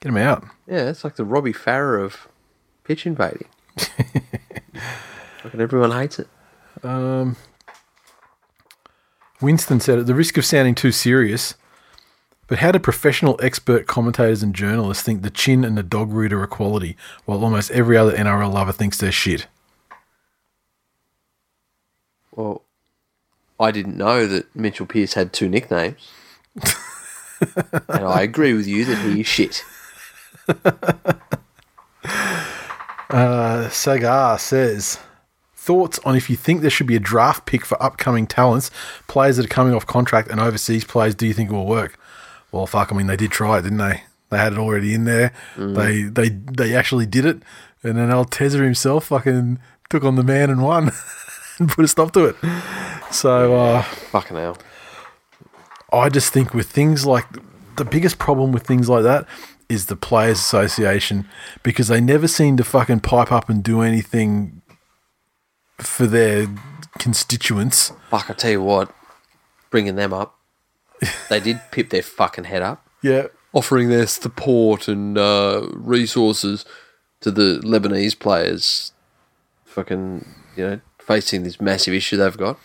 Get him out. Yeah, it's like the Robbie Farah of pitch invading. Fucking everyone hates it. Um, Winston said, at the risk of sounding too serious, but how do professional expert commentators and journalists think the chin and the dog root are equality, while almost every other NRL lover thinks they're shit? Well, I didn't know that Mitchell Pearce had two nicknames. and I agree with you that he is shit. Uh, Sagar says, thoughts on if you think there should be a draft pick for upcoming talents, players that are coming off contract and overseas players, do you think it will work? Well, fuck, I mean, they did try it, didn't they? They had it already in there. They they they actually did it. And then old Tezza himself fucking took on the man and won and put a stop to it. So, uh, Fucking hell. I just think with things like the biggest problem with things like that is the Players Association because they never seem to fucking pipe up and do anything for their constituents. Fuck, I tell you what, bringing them up, they did pip their fucking head up, Yeah. offering their support and uh, resources to the Lebanese players, fucking, you know, facing this massive issue they've got.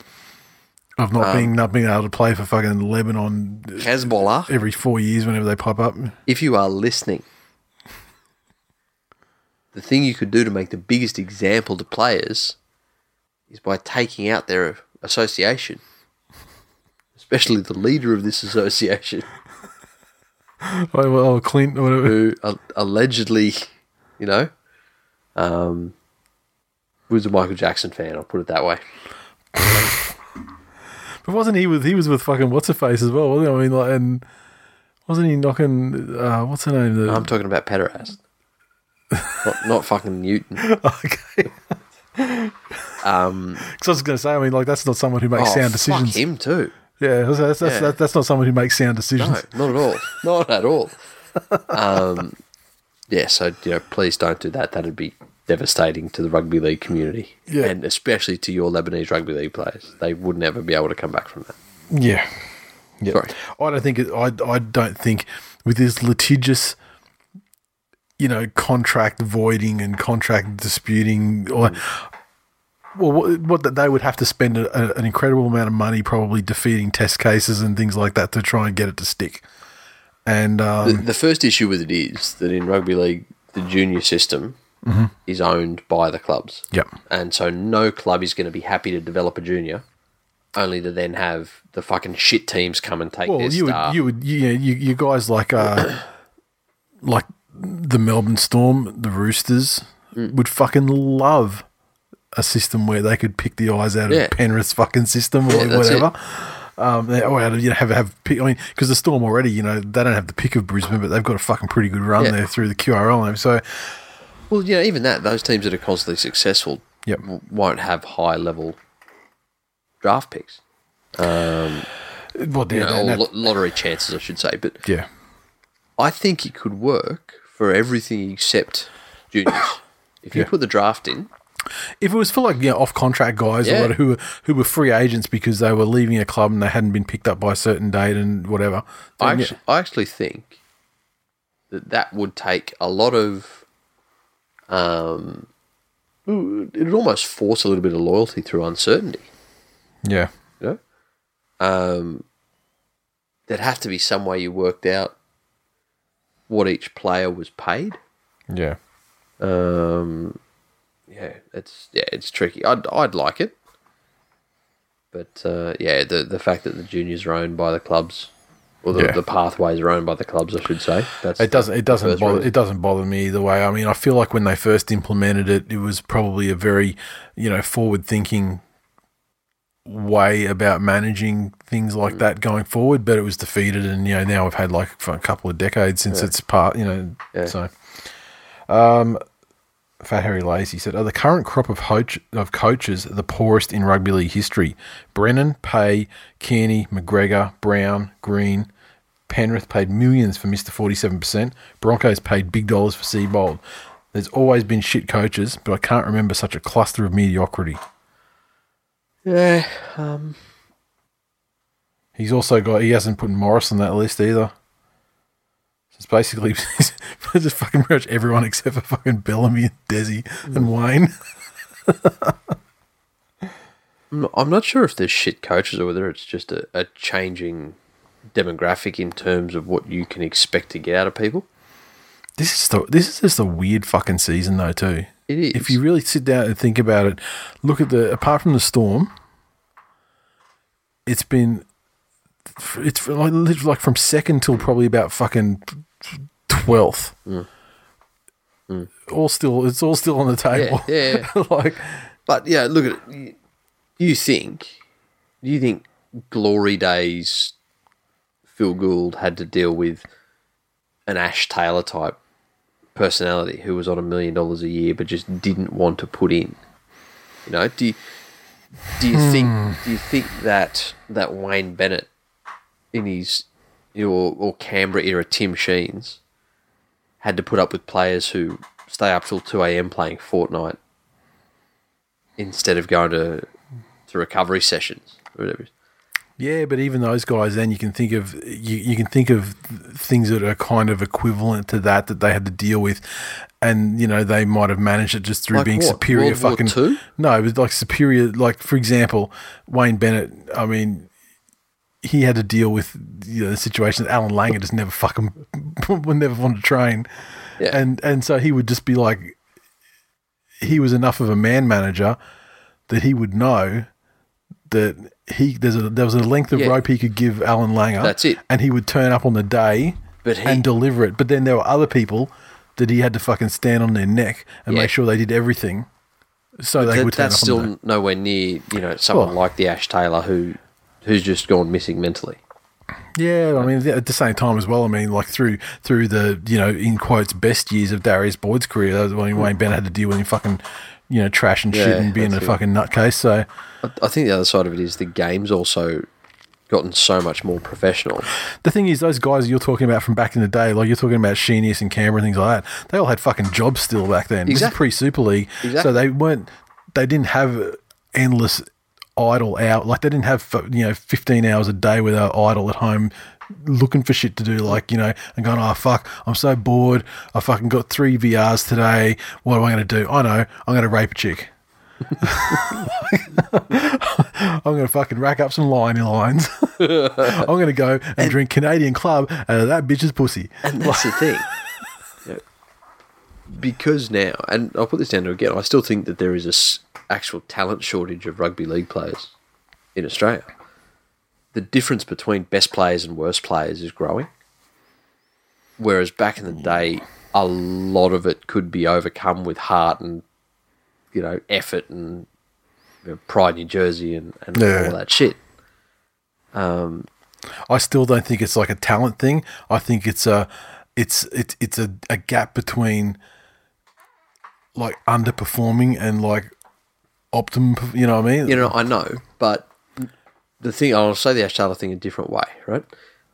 Of not being not being able to play for fucking Lebanon Hezbollah, every four years whenever they pop up. if you are listening, the thing you could do to make the biggest example to players is by taking out their association, especially the leader of this association, Oh, well, Clint, whatever. who allegedly, you know, um, was a Michael Jackson fan. I'll put it that way. But wasn't he with he was with fucking what's her face as well? Wasn't he? I mean, like, and wasn't he knocking? Uh, what's her name? The, I'm talking about pederast, not, not fucking Newton. okay. Um, Because I was going to say, I mean, like that's not someone who makes oh, sound fuck decisions. him too. Yeah, that's that's, that's, Yeah. that- that's not someone who makes sound No, decisions. not at all. Not at all. Um, yeah, so you know, please don't do that. That'd be devastating to the rugby league community, Yeah. and especially to your Lebanese rugby league players. They would never be able to come back from that. Yeah. Yeah. Sorry. I don't think it, I I don't think with this litigious you know contract voiding and contract disputing or well what, what that they would have to spend a, a- an incredible amount of money probably defeating test cases and things like that to try and get it to stick. And The, um, the first issue with it is that in rugby league, the junior system Mm-hmm. is owned by the clubs. Yep. And so no club is going to be happy to develop a junior, only to then have the fucking shit teams come and take well their you star. would you would you, you you guys like uh like the Melbourne Storm, the Roosters Mm. would fucking love a system where they could pick the eyes out of Yeah. Penrith's fucking system or Yeah, whatever. Um, or out of, you know, have have pick, I mean, because the Storm already, you know, they don't have the pick of Brisbane, but they've got a fucking pretty good run Yeah. there through the QRL. So Well, yeah, even that, those teams that are constantly successful Yep. w- won't have high level draft picks. Um, well, You know, that- lo- lottery chances, I should say. But yeah, I think it could work for everything except juniors. If you Yeah. put the draft in, if it was for like you know, off contract guys Yeah. or who were who were free agents because they were leaving a club and they hadn't been picked up by a certain date and whatever, I then, yeah. I actually think that that would take a lot of. Um, it would almost force a little bit of loyalty through uncertainty. yeah. You know, um, there'd have to be some way you worked out what each player was paid. Yeah. Um, yeah, it's yeah, it's tricky. I'd I'd like it, but uh, yeah, the the fact that the juniors are owned by the clubs, or the, Yeah. the pathways are owned by the clubs, I should say. That's It doesn't. It doesn't bother. It doesn't bother me either way. I mean, I feel like when they first implemented it, it was probably a very, you know, forward-thinking way about managing things Mm. like that going forward. But it was defeated, and you know, now we've had like for a couple of decades since it's part. You know, Yeah. so. Um, Fat Harry Lacey said, "Are the current crop of, hoach, of coaches the poorest in rugby league history? Brennan, Pay, Kearney, McGregor, Brown, Green." Penrith paid millions for Mr. 47%. Broncos paid big dollars for Seibold. There's always been shit coaches, but I can't remember such a cluster of mediocrity. yeah. Um, He's also got, he hasn't put Morris on that list either. So it's basically just fucking pretty much everyone except for fucking Bellamy and Desi and Wayne. I'm not, I'm not sure if there's shit coaches or whether it's just a, a changing demographic in terms of what you can expect to get out of people. This is the, this is just a weird fucking season though too. It is. If you really sit down and think about it, look at the apart from the storm, it's been it's like literally like from second till probably about fucking twelfth. All still, it's all still on the table. Mm. Yeah, yeah, like But yeah, look at it. You- You think, do you think Glory Days Phil Gould had to deal with an Ash Taylor type personality who was on a million dollars a year but just didn't want to put in? You know, do you, do you think hmm. do you think that that Wayne Bennett in his or, or Canberra era Tim Sheens had to put up with players who stay up till two a.m. playing Fortnite instead of going to to recovery sessions or whatever. Yeah, but even those guys, then you can think of you, you can think of things that are kind of equivalent to that that they had to deal with, and you know they might have managed it just through Like being what? superior. World War fucking Two? no, it was like superior. Like for example, Wayne Bennett. I mean, he had to deal with you know, the situation that Alan Langer just never fucking would never want to train, Yeah. and and so he would just be like, he was enough of a man manager that he would know that he there's a there was a length of Yeah. rope he could give Alan Langer. That's it. and he would turn up on the day But he- and deliver it. But then there were other people that he had to fucking stand on their neck and Yeah. make sure they did everything so they That- would turn that's up on still day. nowhere near you know someone Well- like the Ash Taylor who who's just gone missing mentally. Yeah, I mean, at the same time as well. I mean, like through through the you know in quotes best years of Darius Boyd's career, that was when Wayne Bennett had to deal with him fucking you know trash and shit Yeah, and being a it. fucking nutcase. So I, I think the other side of it is the game's also gotten so much more professional. the thing is, those guys you're talking about from back in the day, like you're talking about Sheenius and Canberra and things like that, they all had fucking jobs still back then. This is pre Super League, so they weren't, they didn't have endless idle out. Like they didn't have you know 15 hours a day where they were idle at home. Looking for shit to do, like you know, and going, oh fuck, I'm so bored. I fucking got three VRs today. What am I going to do? I know, I'm going to rape a chick. I'm going to fucking rack up some liney lines. I'm going to go and drink Canadian Club out of that bitch's pussy. And that's the thing. You know, because now, and I'll put this down to again, I still think that there is a s- actual talent shortage of rugby league players in Australia. The difference between best players and worst players is growing. Whereas back in the day, a lot of it could be overcome with heart and, you know, effort and you know, pride New Jersey and, and Yeah. all that shit. Um, I still don't think it's like a talent thing. I think it's a it's it's it's a, a gap between like underperforming and like optimum. You know what I mean? You know, I know, but the thing I'll say the Ash Taylor thing a different way, right?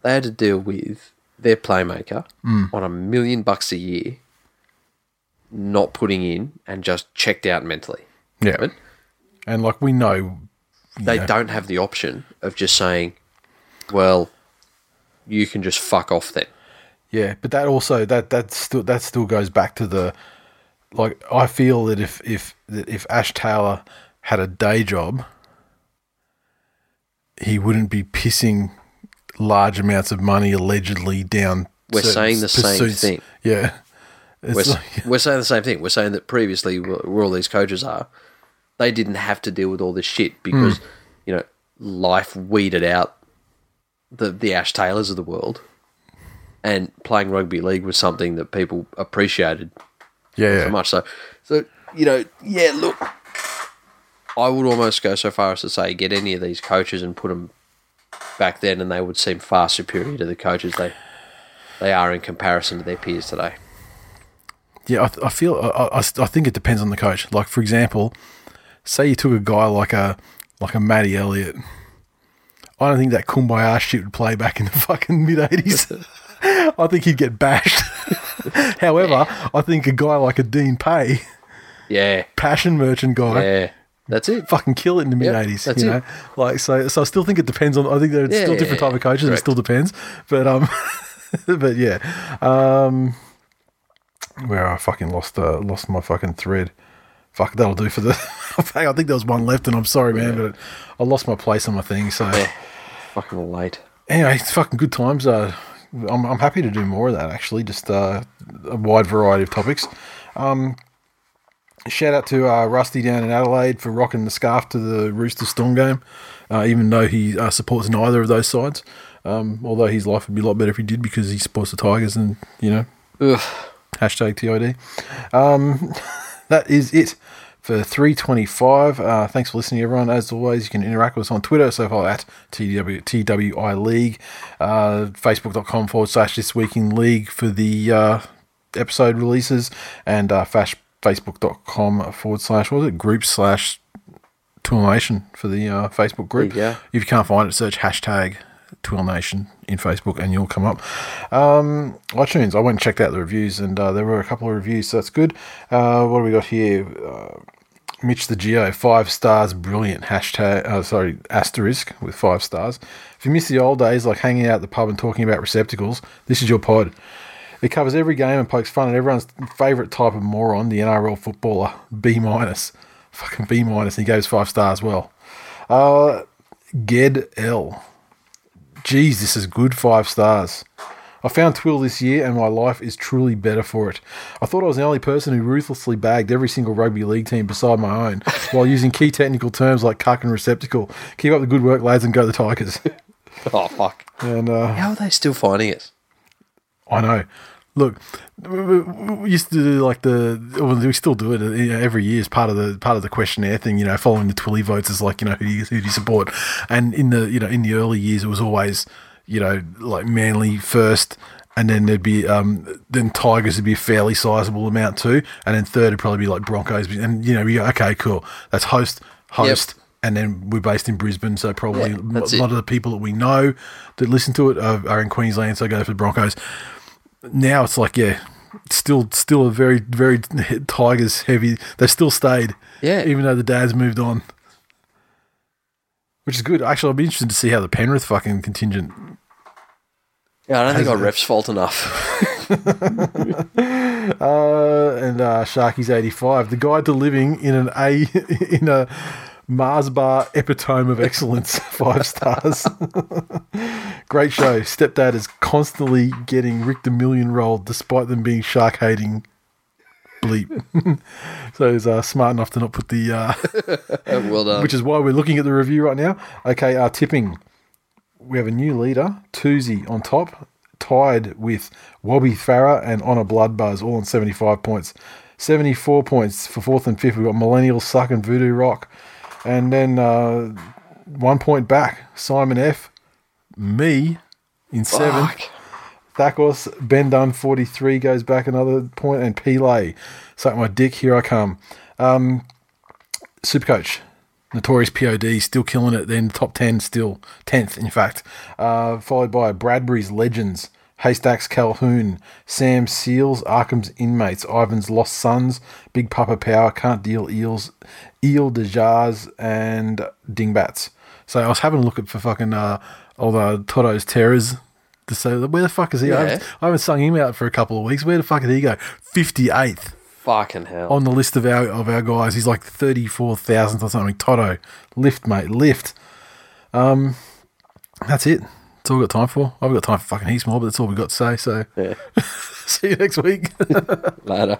They had to deal with their playmaker mm. on a million bucks a year, not putting in and just checked out mentally. yeah. Right? And like we know, They Yeah. don't have the option of just saying, "Well, you can just fuck off then." Yeah, but that also that that still that still goes back to the like I feel that if if that if Ash Taylor had a day job, he wouldn't be pissing large amounts of money allegedly down. We're saying the same thing. Yeah, We're, like, we're saying the same thing. We're saying that previously, where all these coaches are, they didn't have to deal with all this shit because, hmm. you know, life weeded out the the Ash Taylors of the world, and playing rugby league was something that people appreciated yeah, so much. So, so you know, yeah. Look, I would almost go so far as to say, get any of these coaches and put them back then, and they would seem far superior to the coaches they they are in comparison to their peers today. Yeah, I, I feel I, I, I think it depends on the coach. Like for example, say you took a guy like a like a Matty Elliott. I don't think that kumbaya shit would play back in the fucking mid eighties. I think he'd get bashed. However, I think a guy like a Dean Pay, Yeah, passion merchant guy, yeah, that's it. fucking kill it in the mid Yep, eighties. that's you know, it. like so. So I still think it depends on. I think there's Yeah, still yeah, different yeah, type of coaches. It still depends, but um, but yeah, um, where I fucking lost uh, lost my fucking thread. fuck, that'll do for the. I think there was one left, and I'm sorry, man, but I lost my place on my thing. So Fucking late. anyway, it's fucking good times. Uh, I'm, I'm happy to do more of that. Actually, just uh, a wide variety of topics. Um, shout out to uh, Rusty down in Adelaide for rocking the scarf to the Rooster Storm game, uh, even though he uh, supports neither of those sides. Um, although his life would be a lot better if he did because he supports the Tigers and you know Ugh. Hashtag TID. Um, that is it for 325. Uh, thanks for listening, everyone. As always, you can interact with us on Twitter, so follow at TW, TWI League, uh, facebook.com forward slash This Week in League for the uh, episode releases, and uh, fash, facebook.com forward slash, what was it, group slash Twill Nation for the uh, Facebook group. Yeah. If you can't find it, search hashtag Twill Nation in Facebook and you'll come up. Um, iTunes, I went and checked out the reviews and uh, there were a couple of reviews, so that's good. Uh, what do we got here? Uh, Mitch the Geo, five stars, brilliant. Hashtag, uh, sorry, asterisk with five stars. If you miss the old days like hanging out at the pub and talking about receptacles, this is your pod. It covers every game and pokes fun at everyone's favourite type of moron, the NRL footballer, B minus. Fucking B minus, and he goes five stars well. Uh, Ged L. Geez, this is good five stars. I found Twill this year and my life is truly better for it. I thought I was the only person who ruthlessly bagged every single rugby league team beside my own while using key technical terms like cuck and receptacle. Keep up the good work, lads, and go the Tigers. Oh, fuck. and uh, How are they still finding it? I know. Look, we used to do like the. Well, we still do it you know, every year as part of the part of the questionnaire thing. You know, following the Twilly votes is like you know who do you, who do you support, and in the you know in the early years it was always you know like Manly first, and then there'd be um then Tigers would be a fairly sizable amount too, and then third would probably be like Broncos, and you know we go okay cool that's host host. And then we're based in Brisbane, so probably Yeah, a lot it. of the people that we know that listen to it are, are in Queensland, so go for the Broncos now it's like yeah still still a very very tigers heavy they still stayed Yeah. even though the dads moved on which is good actually i'll be interested to see how the penrith fucking contingent Yeah, I don't think our ref's fault enough. uh and uh sharky's 85 the guide to living in an a in a Mars bar epitome of excellence, five stars. Great show. Stepdad is constantly getting Rick the Million rolled despite them being shark hating bleep. so he's uh, smart enough to not put the uh, well done. which is why we're looking at the review right now. Okay, uh, tipping. We have a new leader, Toozy on top, tied with Wobby Farah and Honor Bloodbuzz, all on 75 points. 74 points for fourth and fifth. We've got Millennial Suck and Voodoo Rock. And then uh, one point back, Simon F. Me in. Fuck. Thakos, Ben Dunn, 43, goes back another point, and Pele. Suck my dick, here I come. Um, Supercoach, Notorious POD, still killing it. Then top 10, still 10th, in fact. Uh, followed by Bradbury's Legends, Haystacks Calhoun, Sam Seals, Arkham's Inmates, Ivan's Lost Sons, Big Papa Power, Can't Deal Eels, Eel de Jars, and Dingbats. So I was having a look at for fucking uh, all the Toto's Terrors to say, where the fuck is he? I, Yeah. haven't, I haven't sung him out for a couple of weeks. Where the fuck did he go? 58th Fucking hell. on the list of our of our guys. He's like thirty four thousandth or something. Toto, lift, mate, lift. Um, that's it. All we've got time for. I've got time for fucking heaps more, but that's all we've got to say. So, Yeah. see you next week. Later.